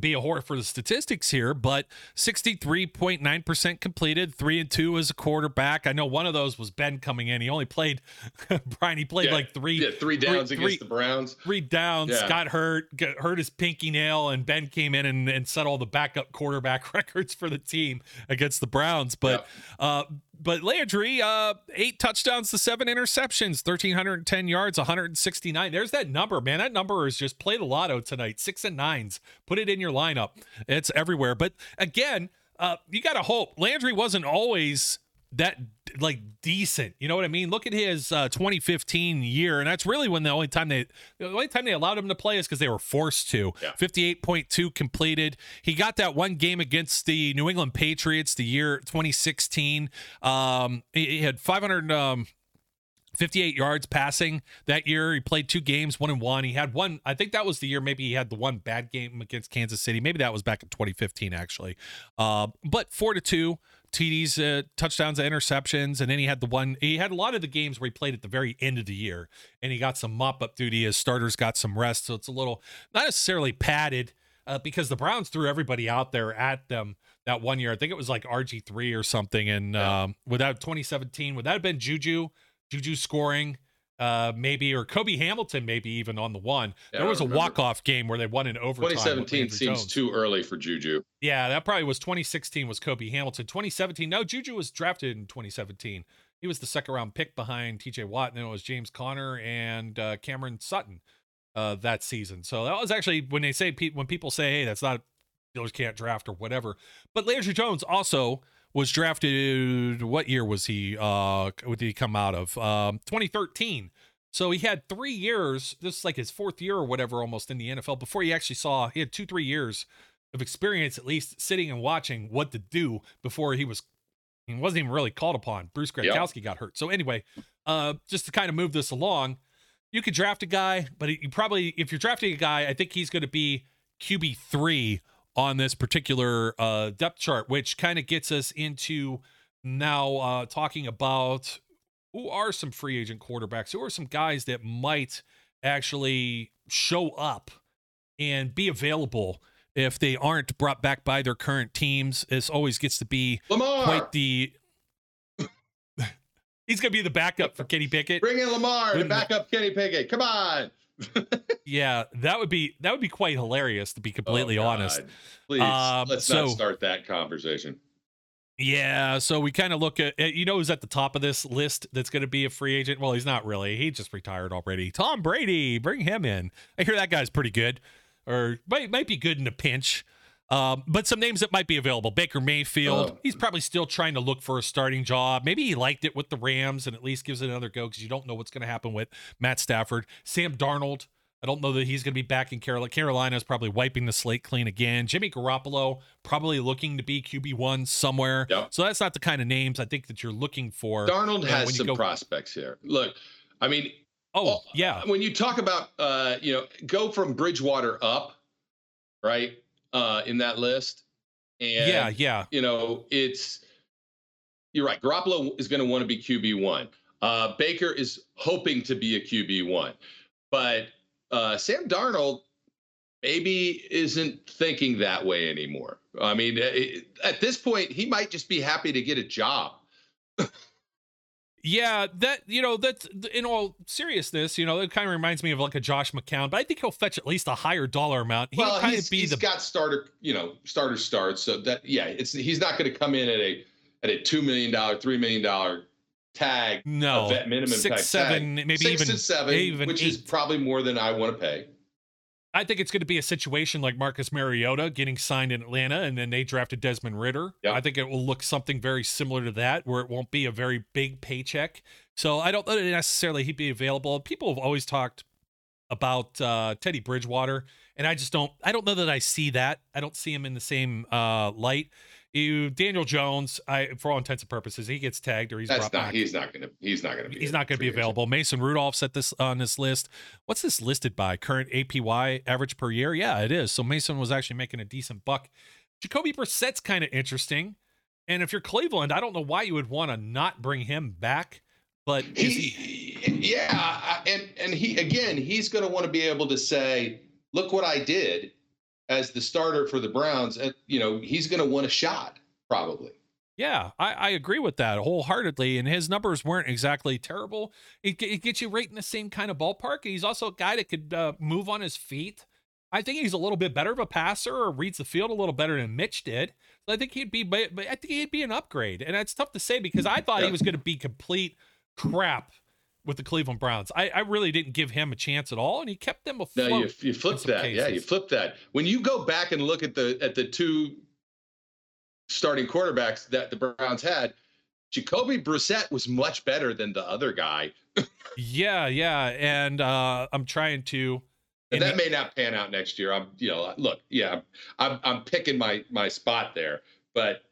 be a whore for the statistics here, but 63.9% completed, three and two as a quarterback. I know one of those was Ben coming in. He only played, Brian, he played Yeah, like three, Yeah, three downs three- against the Browns. three downs, Yeah. got hurt, got hurt his pinky nail, and Ben came in and, and set all the backup quarterback records for the team against the Browns. But uh but Landry, uh, eight touchdowns to seven interceptions, 1,310 yards, 169. There's that number, man. That number is just play the lotto tonight. Six and nines. Put it in your lineup. It's everywhere. But again, uh, you got to hope. Landry wasn't always that like decent. You know what I mean? Look at his uh, 2015 year, and that's really when the only time they the only time they allowed him to play is because they were forced to. Yeah. 58.2 completed. He got that one game against the New England Patriots the year 2016. Um, he, he had 500. Um, 58 yards passing that year. He played two games, one and one. He had one, I think that was the year maybe he had the one bad game against Kansas City. Maybe that was back in 2015, actually. Uh, but four to two TDs, uh, touchdowns, interceptions. And then he had the one, he had a lot of the games where he played at the very end of the year and he got some mop up duty. His starters got some rest. So it's a little, not necessarily padded. Uh, because the Browns threw everybody out there at them that one year. I think it was like RG3 or something. And Yeah. um, without 2017, would that have been Juju? Juju scoring, uh, maybe, or Cobi Hamilton, maybe even on the one. Yeah, there was a walk off game where they won in overtime. 2017 seems Jones. too early for Juju. Yeah, that probably was 2016 was Cobi Hamilton. 2017, no, Juju was drafted in 2017. He was the second round pick behind TJ Watt, and then it was James Conner and uh, Cameron Sutton uh, that season. So that was actually when they say when people say, "Hey, that's not Steelers can't draft or whatever." But Landry Jones also was drafted. What year was he? Uh, what did he come out of? Um, 2013. So he had three years. This is like his fourth year or whatever, almost in the NFL before he actually saw. He had two, three years of experience at least sitting and watching what to do before he was he wasn't even really called upon. Bruce Yep. Got hurt. So anyway, uh, just to kind of move this along, you could draft a guy, but you probably if you're drafting a guy, I think he's going to be QB three on this particular uh, depth chart, which kind of gets us into now uh, talking about who are some free agent quarterbacks, who are some guys that might actually show up and be available if they aren't brought back by their current teams. This always gets to be Lamar, quite the. He's going to be the backup for Kenny Pickett. bring in Lamar to Wouldn't- back up Kenny Pickett. Come on. Yeah, that would be that would be quite hilarious to be completely Oh, honest. Please, Um, let's so- not start that conversation. Yeah, so we kind of look at uh, you know who's at the top of this list that's going to be a free agent. Well, he's not really. He just retired already. Tom Brady, bring him in. I hear that guy's pretty good, or might might be good in a pinch. Um, but some names that might be available: Baker Mayfield. Oh. He's probably still trying to look for a starting job. Maybe he liked it with the Rams and at least gives it another go because you don't know what's going to happen with Matt Stafford, Sam Darnold. I don't know that he's going to be back in Carolina. Carolina is probably wiping the slate clean again. Jimmy Garoppolo probably looking to be QB one somewhere. Yep. So that's not the kind of names I think that you're looking for. Darnold uh, has when some go- prospects here. Look, I mean, Oh yeah, when you talk about, uh, you know, go from Bridgewater up, right, uh, in that list, and yeah, yeah. you know, it's you're right. Garoppolo is going to want to be QB one. Uh, Baker is hoping to be a QB one, but uh, Sam Darnold maybe isn't thinking that way anymore. I mean, it, at this point, he might just be happy to get a job. Yeah, that you know that's in all seriousness, you know, it kind of reminds me of like a Josh McCown, but I think he'll fetch at least a higher dollar amount. He'll well, kind he's, of be he's the got starter, you know, starter starts. So that yeah, it's he's not going to come in at a at a two million dollar, three million dollar tag, no vet minimum six, type seven, tag. maybe six even seven, even which is probably more than I want to pay. I think it's going to be a situation like Marcus Mariota getting signed in Atlanta and then they drafted Desmond Ridder. Yep. I think it will look something very similar to that where it won't be a very big paycheck. So I don't know necessarily he'd be available. People have always talked about uh, Teddy Bridgewater, and I just don't. I don't know that I see that. I don't see him in the same uh, light. You, Daniel Jones, I for all intents and purposes, he gets tagged or he's That's not. back. He's not gonna. He's not gonna be. He's not going to be available. Mason Rudolph's at this on this list. What's this listed by? Current APY average per year? Yeah, it is. So Mason was actually making a decent buck. Jacoby Brissett's kind of interesting. And if you're Cleveland, I don't know why you would want to not bring him back. But is he, He, yeah, and and he again, he's going to want to be able to say, "Look what I did as the starter for the Browns." You know, he's going to want a shot probably. yeah, I, I agree with that wholeheartedly. And his numbers weren't exactly terrible. It, it gets you right in the same kind of ballpark. He's also a guy that could uh, move on his feet. I think he's a little bit better of a passer or reads the field a little better than Mitch did. So I think he'd be, but but I think he'd be an upgrade. And it's tough to say because I thought he was going to be complete crap with the Cleveland Browns. I, I really didn't give him a chance at all, and he kept them afloat. No, you you flip some that. Yeah, you cases. flip that. When you go back and look at the at the two starting quarterbacks that the Browns had, Jacoby Brissett was much better than the other guy, yeah, yeah, and uh, I'm trying to. and And that may not pan out next year. I'm, you know, look, yeah, I'm I'm picking my my spot there, but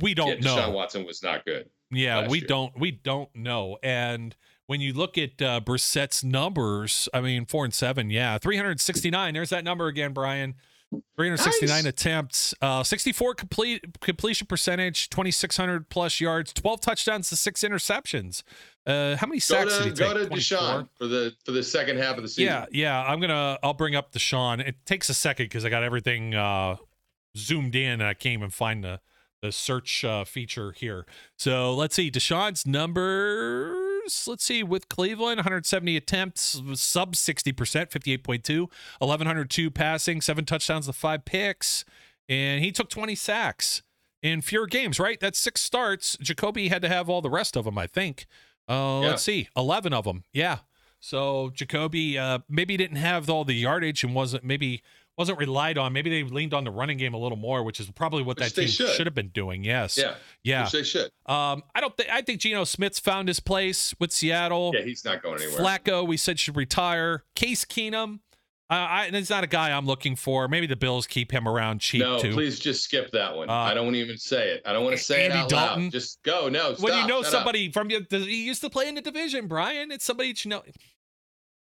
We don't know. Deshaun Watson was not good. Yeah, we year. don't we don't know. And when you look at uh, Brissett's numbers, I mean, four and seven, yeah, three hundred sixty nine. There's that number again, Brian. Three hundred sixty nine Nice. attempts, uh, sixty four complete completion percentage, twenty six hundred plus yards, twelve touchdowns to six interceptions. Uh, how many Go sacks to did he go take? to 24? Deshaun for the for the second half of the season. Yeah, yeah. I'm gonna. I'll bring up Deshaun. It takes a second because I got everything uh, zoomed in, and I can't even find the the search uh, feature here. So let's see Deshaun's Let's see with Cleveland, 170 attempts, sub 60 percent, 58.2, 1102 passing, seven touchdowns to five picks, and he took 20 sacks in fewer games. Right, that's six starts. Jacoby had to have all the rest of them, I think. Uh, Yeah. Let's see, 11 of them. Yeah. So Jacoby uh, maybe didn't have all the yardage and wasn't maybe wasn't relied on. Maybe they leaned on the running game a little more, which is probably what Which that team should. should. have been doing. Yes. yeah, Yeah. which they should. Um, I don't think I think Geno Smith's found his place with Seattle. Yeah, he's not going anywhere. Flacco, we said should retire. Case Keenum, uh, I, that's not a guy I'm looking for. Maybe the Bills keep him around cheap no, too. please just skip that one. Uh, I don't even say it. I don't want to say Andy it out Dalton? loud. Just go. No, when you know shut up. somebody from you, he used to play in the division, Brian. It's somebody that you know.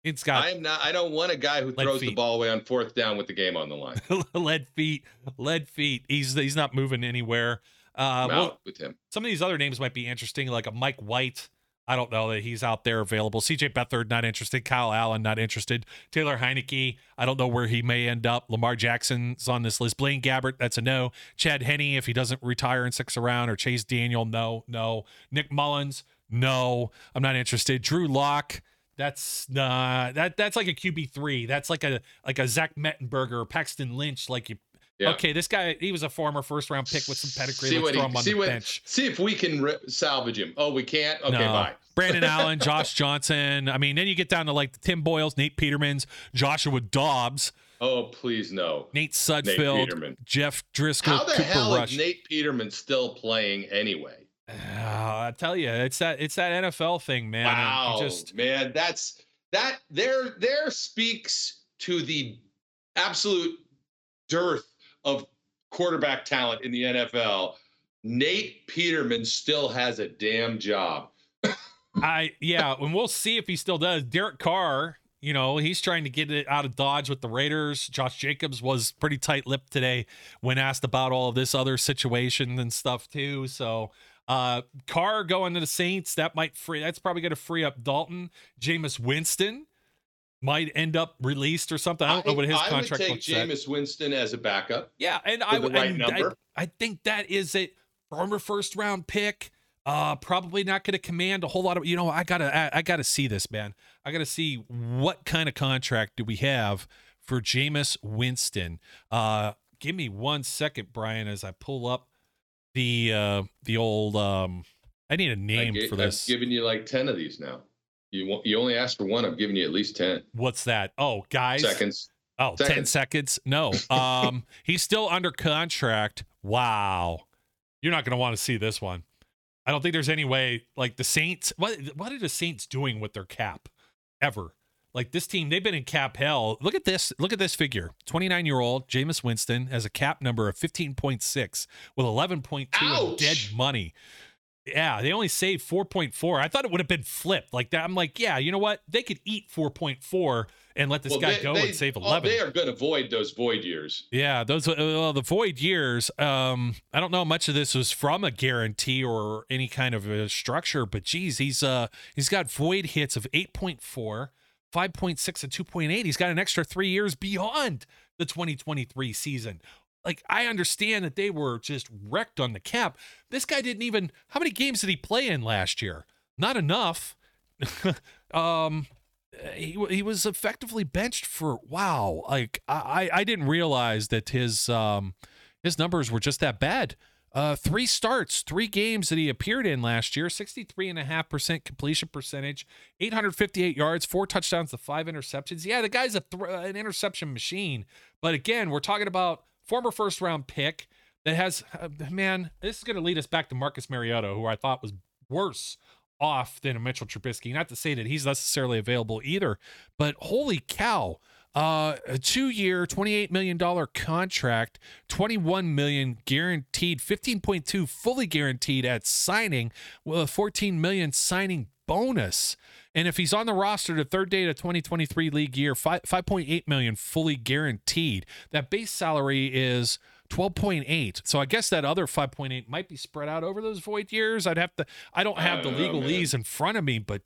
It's got I am not. I don't want a guy who throws the ball away on fourth down with the game on the line. lead feet, lead feet. He's he's not moving anywhere. Uh, well, with him. some of these other names might be interesting, like a Mike White. I don't know that he's out there available. CJ Beathard, not interested. Kyle Allen, not interested. Taylor Heinicke, I don't know where he may end up. Lamar Jackson's on this list. Blaine Gabbert, that's a no. Chad Henne, if he doesn't retire in six around, or Chase Daniel, no, no. Nick Mullens, no. I'm not interested. Drew Lock, that's uh, that that's like a QB three. That's like a like a Zach Mettenberger or Paxton Lynch. Like you, Yeah. okay, this guy he was a former first round pick with some pedigree. See Let's what throw he, him on see the what, bench. See if we can ri salvage him. Oh, we can't. Okay, No. bye. Brandon Allen, Josh Johnson. I mean, then you get down to like the Tim Boyles, Nate Petermans, Joshua Dobbs, Oh, please no. Nate Sudfeld, Peterman. Jeff Driskel, How the Cooper hell Rush. is Nate Peterman still playing anyway? Ah, I tell you, it's that it's that NFL thing, man. wow, just man, that's that. There, there speaks to the absolute dearth of quarterback talent in the NFL. Nate Peterman still has a damn job. I yeah, and we'll see if he still does. Derek Carr, you know, he's trying to get it out of Dodge with the Raiders. Josh Jacobs was pretty tight-lipped today when asked about all of this other situation and stuff too. So uh Carr going to the Saints, that might free that's probably gonna free up Dalton. Jameis Winston might end up released or something. I don't know what his I would take looks like. Jameis Winston as a backup. Yeah, and I would right I- I, think that is a former first round pick. Uh, probably not going to command a whole lot of. You know, I gotta, I, I gotta see this, man. I gotta see what kind of contract do we have for Jameis Winston. Uh, give me one second, Brian, as I pull up the uh the old. Um, I need a name ga- for this. I've given you like ten of these now. You want, you only asked for one. I've given you at least ten What's that? Oh, guys. seconds. Oh, 10 seconds? No. Um, he's still under contract. Wow. You're not going to want to see this one. I don't think there's any way like the Saints what what are the Saints doing with their cap ever? Like this team, they've been in cap hell. Look at this. Look at this figure. 29 year old Jameis Winston has a cap number of 15.6 with 11.2 of dead money. Yeah, they only saved 4.4. I thought it would have been flipped like that. I'm like, yeah, you know what? They could eat 4.4 and let this well, guy they, go they, and save 11. Oh, they are going to avoid those void years. Yeah, those uh, well, the void years. Um, I don't know much of this was from a guarantee or any kind of a structure, but geez, he's uh he's got void hits of 8.4, 5.6 and 2.8. He's got an extra 3 years beyond the 2023 season. Like I understand that they were just wrecked on the cap. This guy didn't even how many games did he play in last year? Not enough. um he he was effectively benched for wow. Like I I didn't realize that his um his numbers were just that bad. Uh, three starts, three games that he appeared in last year, 63.5% completion percentage, 858 yards, four touchdowns to five interceptions. Yeah, the guy's a th- an interception machine. But again, we're talking about former first round pick that has, uh, man, this is going to lead us back to Marcus Mariota, who I thought was worse off than a Mitchell Trubisky. Not to say that he's necessarily available either, but holy cow. Uh, a two-year, $28 million contract, 21 million guaranteed, 15.2 fully guaranteed at signing, with a 14 million signing bonus. And if he's on the roster the third day of the 2023 league year, 5, 5.8 million fully guaranteed. That base salary is 12.8. So I guess that other 5.8 might be spread out over those void years. I'd have to I don't have the legalese in front of me, but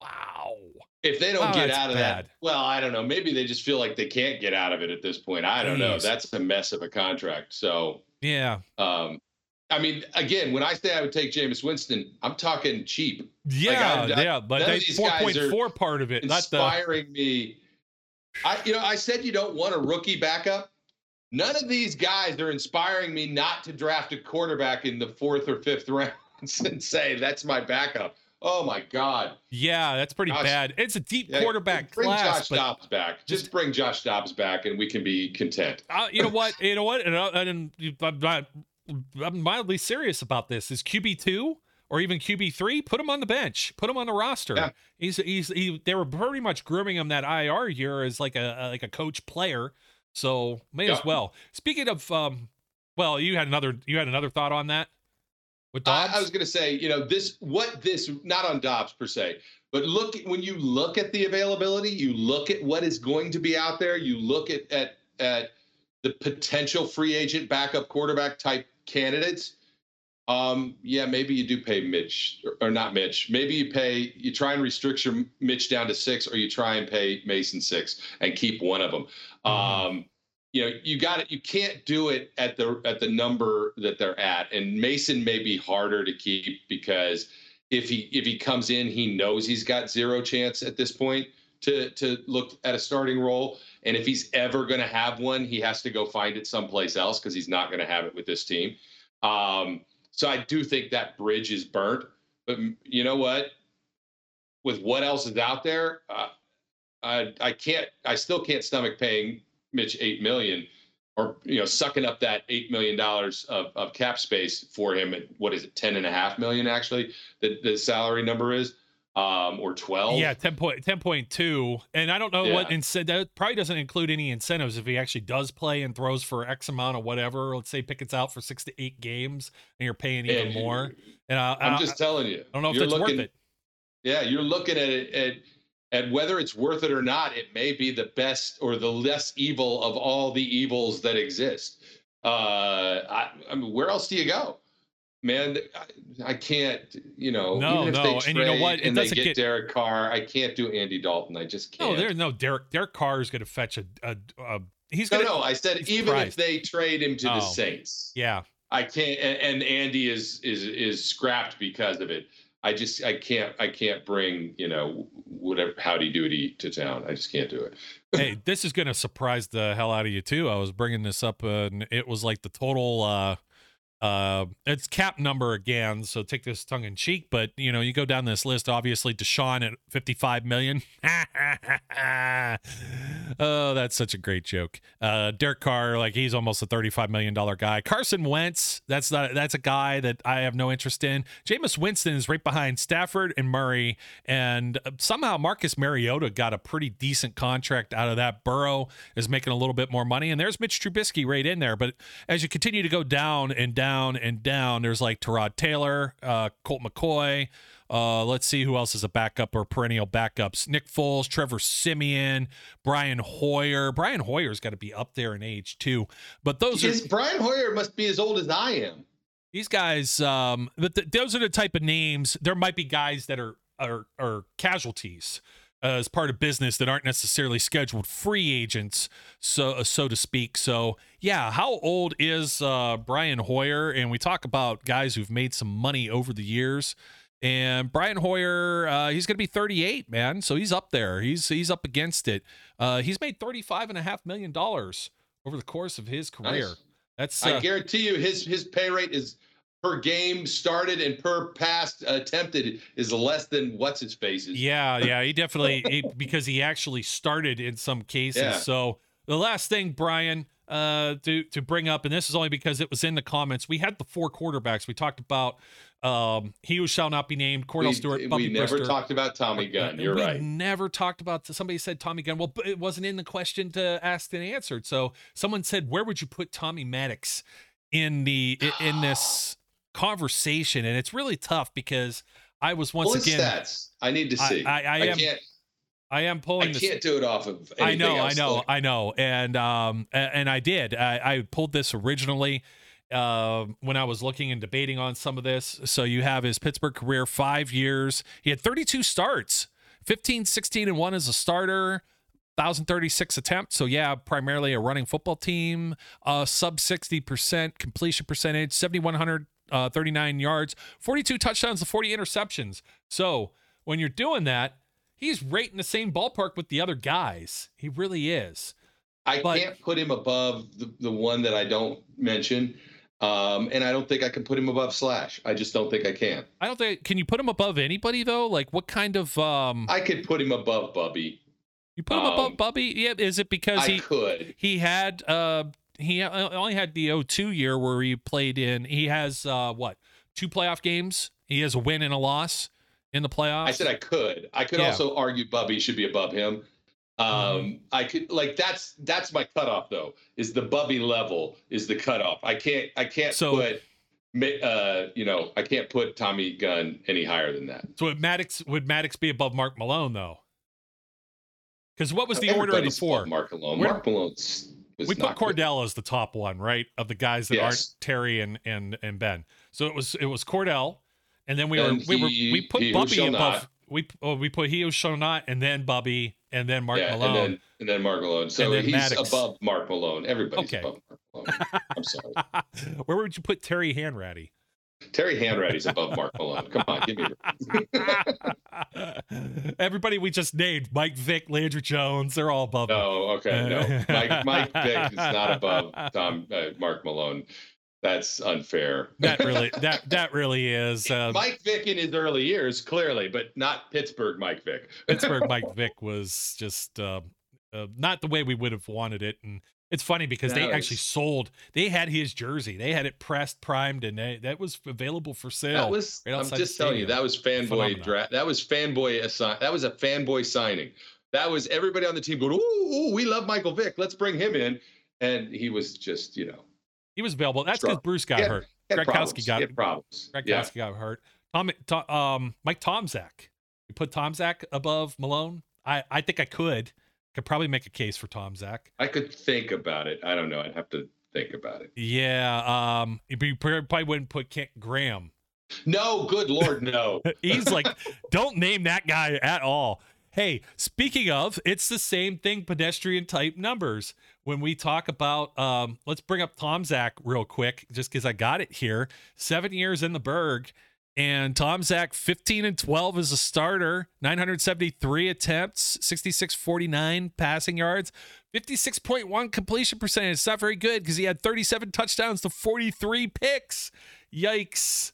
wow. If they don't oh, get out of bad. that, well, I don't know. Maybe they just feel like they can't get out of it at this point. I don't Jeez. know. That's a mess of a contract. So yeah. Um, I mean, again, when I say I would take Jameis Winston, I'm talking cheap. Yeah, like yeah, but they, 4.4 part of it, inspiring the... me. I, you know, I said you don't want a rookie backup. None of these guys are inspiring me not to draft a quarterback in the fourth or fifth rounds and say that's my backup. Oh my God. Yeah, that's pretty Josh, bad. It's a deep yeah, quarterback bring class. Bring Josh Dobbs back. Just, bring Josh Dobbs back, and we can be content. Uh, you know what? You know what? And, uh, and I'm, I'm mildly serious about this. Is QB two or even QB three? Put him on the bench. Put him on the roster. Yeah. He's he's he. They were pretty much grooming him that IR year as like a, a like a coach player. So may yeah. as well. Speaking of, um, well, you had another you had another thought on that with Dobbs. I, I was going to say, you know, this what this not on Dobbs per se, but look when you look at the availability, you look at what is going to be out there, you look at at at the potential free agent backup quarterback type candidates. Um, yeah, maybe you do pay Mitch or, or, not Mitch. Maybe you pay, you try and restrict your Mitch down to six, or you try and pay Mason six and keep one of them. Mm-hmm. Um, you know, you got it. You can't do it at the at the number that they're at. And Mason may be harder to keep because if he if he comes in, he knows he's got zero chance at this point to to look at a starting role. And if he's ever going to have one, he has to go find it someplace else because he's not going to have it with this team. Um, so I do think that bridge is burnt. But you know what? With what else is out there, uh, I I can't. I still can't stomach paying Mitch eight million, or you know, sucking up that eight million dollars of, of cap space for him. At what is it, ten and a half million actually? The the salary number is um, or 12. Yeah, 10 point, 10.2. And I don't know yeah. what incentive, that probably doesn't include any incentives if he actually does play and throws for X amount or whatever. Let's say Pickett's out for six to eight games and you're paying even and more. And I, I'm I, just telling you, I don't know if it's looking, worth it. Yeah, you're looking at it at, at whether it's worth it or not. It may be the best or the less evil of all the evils that exist. Uh, I, I mean, where else do you go? man, I, can't, you know, no, even if no. they trade and you know what? It and they get, get, Derek Carr, I can't do Andy Dalton. I just can't. No, there's no Derek. Derek Carr is going to fetch a, a, a he's gonna, no. I said even if they trade him to oh, the Saints, yeah, I can't. And, and Andy is is is scrapped because of it. I just I can't I can't bring you know whatever howdy doody to town. I just can't do it. hey, this is gonna surprise the hell out of you too. I was bringing this up, and it was like the total. uh Uh, it's cap number again, so take this tongue in cheek. But you know, you go down this list. Obviously, Deshaun at 55 million. oh, that's such a great joke. Uh, Derek Carr, like he's almost a 35 million dollar guy. Carson Wentz, that's not that's a guy that I have no interest in. Jameis Winston is right behind Stafford and Murray, and uh, somehow Marcus Mariota got a pretty decent contract out of that. Burrow is making a little bit more money, and there's Mitch Trubisky right in there. But as you continue to go down and down down and down. There's like Tyrod Taylor, uh, Colt McCoy. Uh, let's see who else is a backup or perennial backups. Nick Foles, Trevor Siemian, Brian Hoyer. Brian Hoyer's got to be up there in age too. But those Is are Brian Hoyer must be as old as I am. these guys. Um, but th- those are the type of names. There might be guys that are are, are casualties uh, as part of business that aren't necessarily scheduled free agents, so uh, so to speak. So yeah, how old is uh, Brian Hoyer? And we talk about guys who've made some money over the years. And Brian Hoyer, uh, he's going to be 38, man. So he's up there. He's he's up against it. Uh, he's made 35 and a half million dollars over the course of his career. Nice. That's I uh, guarantee you, his his pay rate is per game started and per pass attempted is less than what's its faces. Yeah, yeah, he definitely he, because he actually started in some cases. Yeah. So the last thing, Brian, uh, to to bring up, and this is only because it was in the comments. We had the four quarterbacks. We talked about um, he who shall not be named, Cordell we, Stewart, we never Brister. talked about Tommy Gunn. You're we right. never talked about somebody said Tommy Gunn. Well, it wasn't in the question to asked and answered. So someone said, where would you put Tommy Maddox in the in this conversation? And it's really tough because I was once Pull his again stats. I need to I- see. I- I am can't. I am pulling this. can't do it off of. I know, I know, Look, I know, and um, and I did. I, I pulled this originally uh, when I was looking and debating on some of this. So you have his Pittsburgh career, five years. He had 32 starts, 15, 16, and one as a starter. 1036 attempts. So yeah, primarily a running football team. Uh, sub 60% completion percentage, 7139 yards, 42 touchdowns to 40 interceptions. So when you're doing that, he's right in the same ballpark with the other guys. He really is. I but- can't put him above the, the one that I don't mention. Um, and I don't think I can put him above Slash. I just don't think I can. I don't think can you put him above anybody though? Like what kind of um I could put him above Bubby. you put him above um, Bubby? Yeah, is it because I he could. he had uh he only had the 02 year where he played in he has uh what? Two playoff games. He has a win and a loss in the playoffs. I said I could. I could Yeah. also argue Bubby should be above him. Um, Mm-hmm. I could like that's that's my cutoff though. Is the Bubby level is the cutoff. I can't I can't So- put uh you know I can't put Tommy Gunn any higher than that. So would Maddox would Maddox be above Mark Malone though? Because what was the order of the four? Mark Malone. Where- Mark Malone's we put not good. Cordell as the top one, right? Of the guys that Yes. aren't Terry and and and Ben. So it was it was Cordell, and then we were And we were we put he Bubby above. not. We oh, we put he who shall not, and then Bubby, and then Mark yeah, Malone. and then and then Mark Malone. So he's Maddox. above Mark Malone. Everybody's Okay. above Mark Malone. I'm sorry. Where would you put Terry Hanratty? Terry Hanratty's above Mark Malone. Come on, give me. Everybody we just named, Mike Vick, Landry Jones, they're all above. No, okay, no. Mike Mike Vick is not above Tom uh, Mark Malone. That's unfair. That really that that really is. Uh, Mike Vick in his early years, clearly, but not Pittsburgh Mike Vick. Pittsburgh Mike Vick was just uh, uh, not the way we would have wanted it, and it's funny because they That actually sold. They had his jersey. They had it pressed, primed, and they, that was available for sale. That was. right I'm just telling you, that was fanboy draft. That was fanboy assign. That was a fanboy signing. That was everybody on the team going, "Ooh, ooh, we love Michael Vick. Let's bring him in." And he was just, you know, he was available. That's because Bruce got had- hurt. he had Gronkowski problems. got- had problems. Greg yeah. Kowski got hurt. Tom, Tom, um, Mike Tomczak. You put Tomczak above Malone. I, I think I could. Could probably make a case for Tomczak. I could think about it. I don't know. I'd have to think about it. Yeah. Um, you probably wouldn't put Kent Graham No, good lord, no. He's like, don't name that guy at all. Hey, speaking of, it's the same thing, pedestrian type numbers. When we talk about, um, let's bring up Tomczak real quick, just because I got it here. Seven years in the Burgh, And Tomczak, 15 and 12 as a starter, 973 attempts, 66 49 passing yards, 56.1 completion percentage. It's not very good because he had 37 touchdowns to 43 picks. Yikes.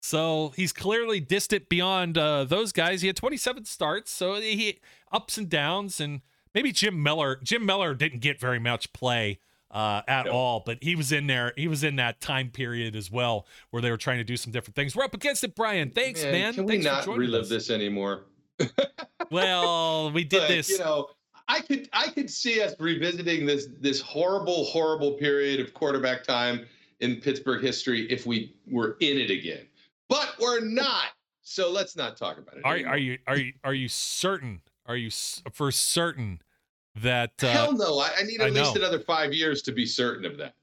So he's clearly distant beyond uh, those guys. He had 27 starts, so he ups and downs. And maybe Jim Miller. Jim Miller didn't get very much play uh, at all, but he was in there. He was in that time period as well where they were trying to do some different things. We're up against it, Brian. Thanks, man. man. Can Thanks we not relive us. this anymore? well, we did this. You know, I could I could see us revisiting this this horrible, horrible period of quarterback time in Pittsburgh history if we were in it again. But we're not. So let's not talk about it. Are, are you are you are you certain? Are you for certain that uh, hell no I, I need at I least another five years to be certain of that.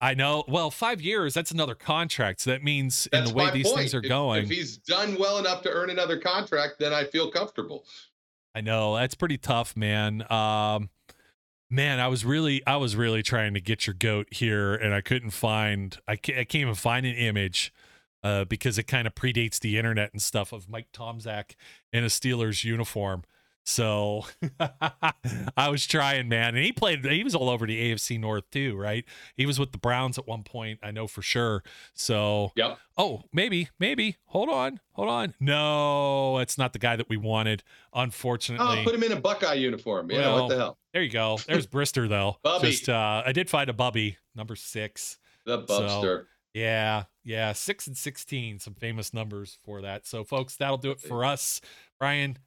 I know. Well five years that's another contract so that means that's in the way these point. things are if, going if he's done well enough to earn another contract then i feel comfortable. I know that's pretty tough man. Um man i was really i was really trying to get your goat here and i couldn't find i can't, I can't even find an image uh, because it kind of predates the internet and stuff of mike tomczak in a steelers uniform so I was trying, man. And he played, he was all over the AFC North too, right? He was with the Browns at one point, I know for sure. So, yep. Oh, maybe, maybe. Hold on, hold on. No, it's not the guy that we wanted, unfortunately. Oh, put him in a Buckeye uniform. Yeah, well, what the hell? There you go. There's Brister, though. Bubby. Just, uh, I did find a Bubby, number six. The Bubster. So, yeah, yeah. Six and 16, some famous numbers for that. So, folks, that'll do it for us. Brian,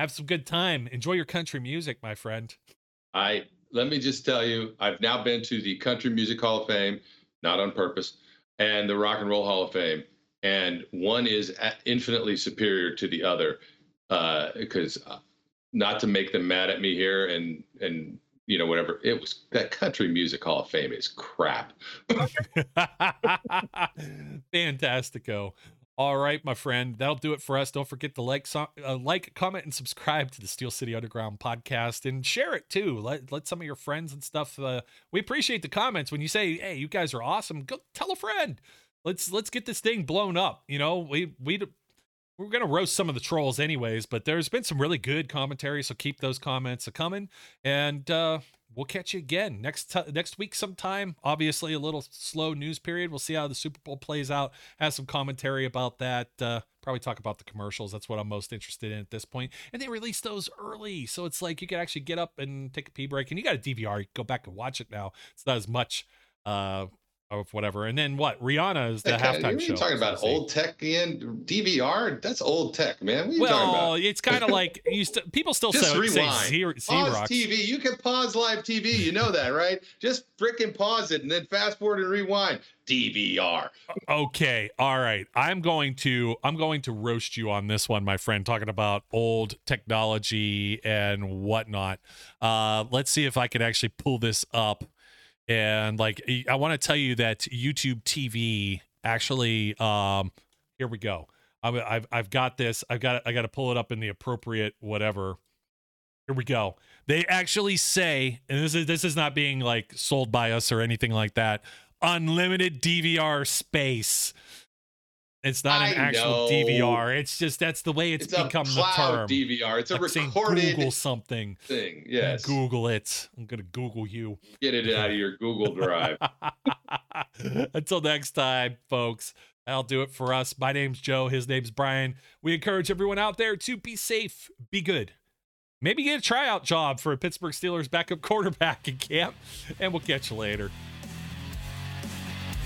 have some good time. Enjoy your country music, my friend. I let me just tell you, I've now been to the Country Music Hall of Fame, not on purpose, and the Rock and Roll Hall of Fame, and one is infinitely superior to the other. Because uh, uh, not to make them mad at me here, and and you know whatever it was, that Country Music Hall of Fame is crap. Fantastico. All right, my friend, that'll do it for us. Don't forget to like, uh, like, comment, and subscribe to the Steel City Underground podcast, and share it too. Let let some of your friends and stuff. Uh, we appreciate the comments when you say, "Hey, you guys are awesome." Go tell a friend. Let's let's get this thing blown up. You know, we we we're gonna roast some of the trolls anyways, but there's been some really good commentary, so keep those comments a coming. And uh, we'll catch you again next t- next week sometime. Obviously, a little slow news period. We'll see how the Super Bowl plays out. Have some commentary about that. Uh, probably talk about the commercials. That's what I'm most interested in at this point. And they released those early, so it's like you can actually get up and take a pee break. And you got a DVR. You go back and watch it now. It's not as much uh, of whatever. And then what? Rihanna is the okay, halftime you're show. talking about old tech and DVR? That's old tech, man. well, it's kind of like you st- people still Just say, rewind. say pause Xerox. TV. You can pause live TV. You know that, right? Just freaking pause it and then fast forward and rewind. DVR. Okay, all right. I'm going to I'm going to roast you on this one, my friend. Talking about old technology and whatnot. Uh, let's see if I can actually pull this up and like i want to tell you that youtube tv actually um here we go. I've, I've got this. I've got i got to pull it up in the appropriate whatever. Here we go. They actually say and this is this is not being like sold by us or anything like that unlimited dvr space it's not an I actual know. DVR. It's just that's the way it's, It's become the term. DVR. It's a Like recorded Google something. thing. Yes. Google it. I'm gonna Google you. Get it out of your Google Drive. Until next time, folks. That'll do it for us. My name's Joe. His name's Brian. We encourage everyone out there to be safe, be good. Maybe get a tryout job for a Pittsburgh Steelers backup quarterback in camp, and we'll catch you later.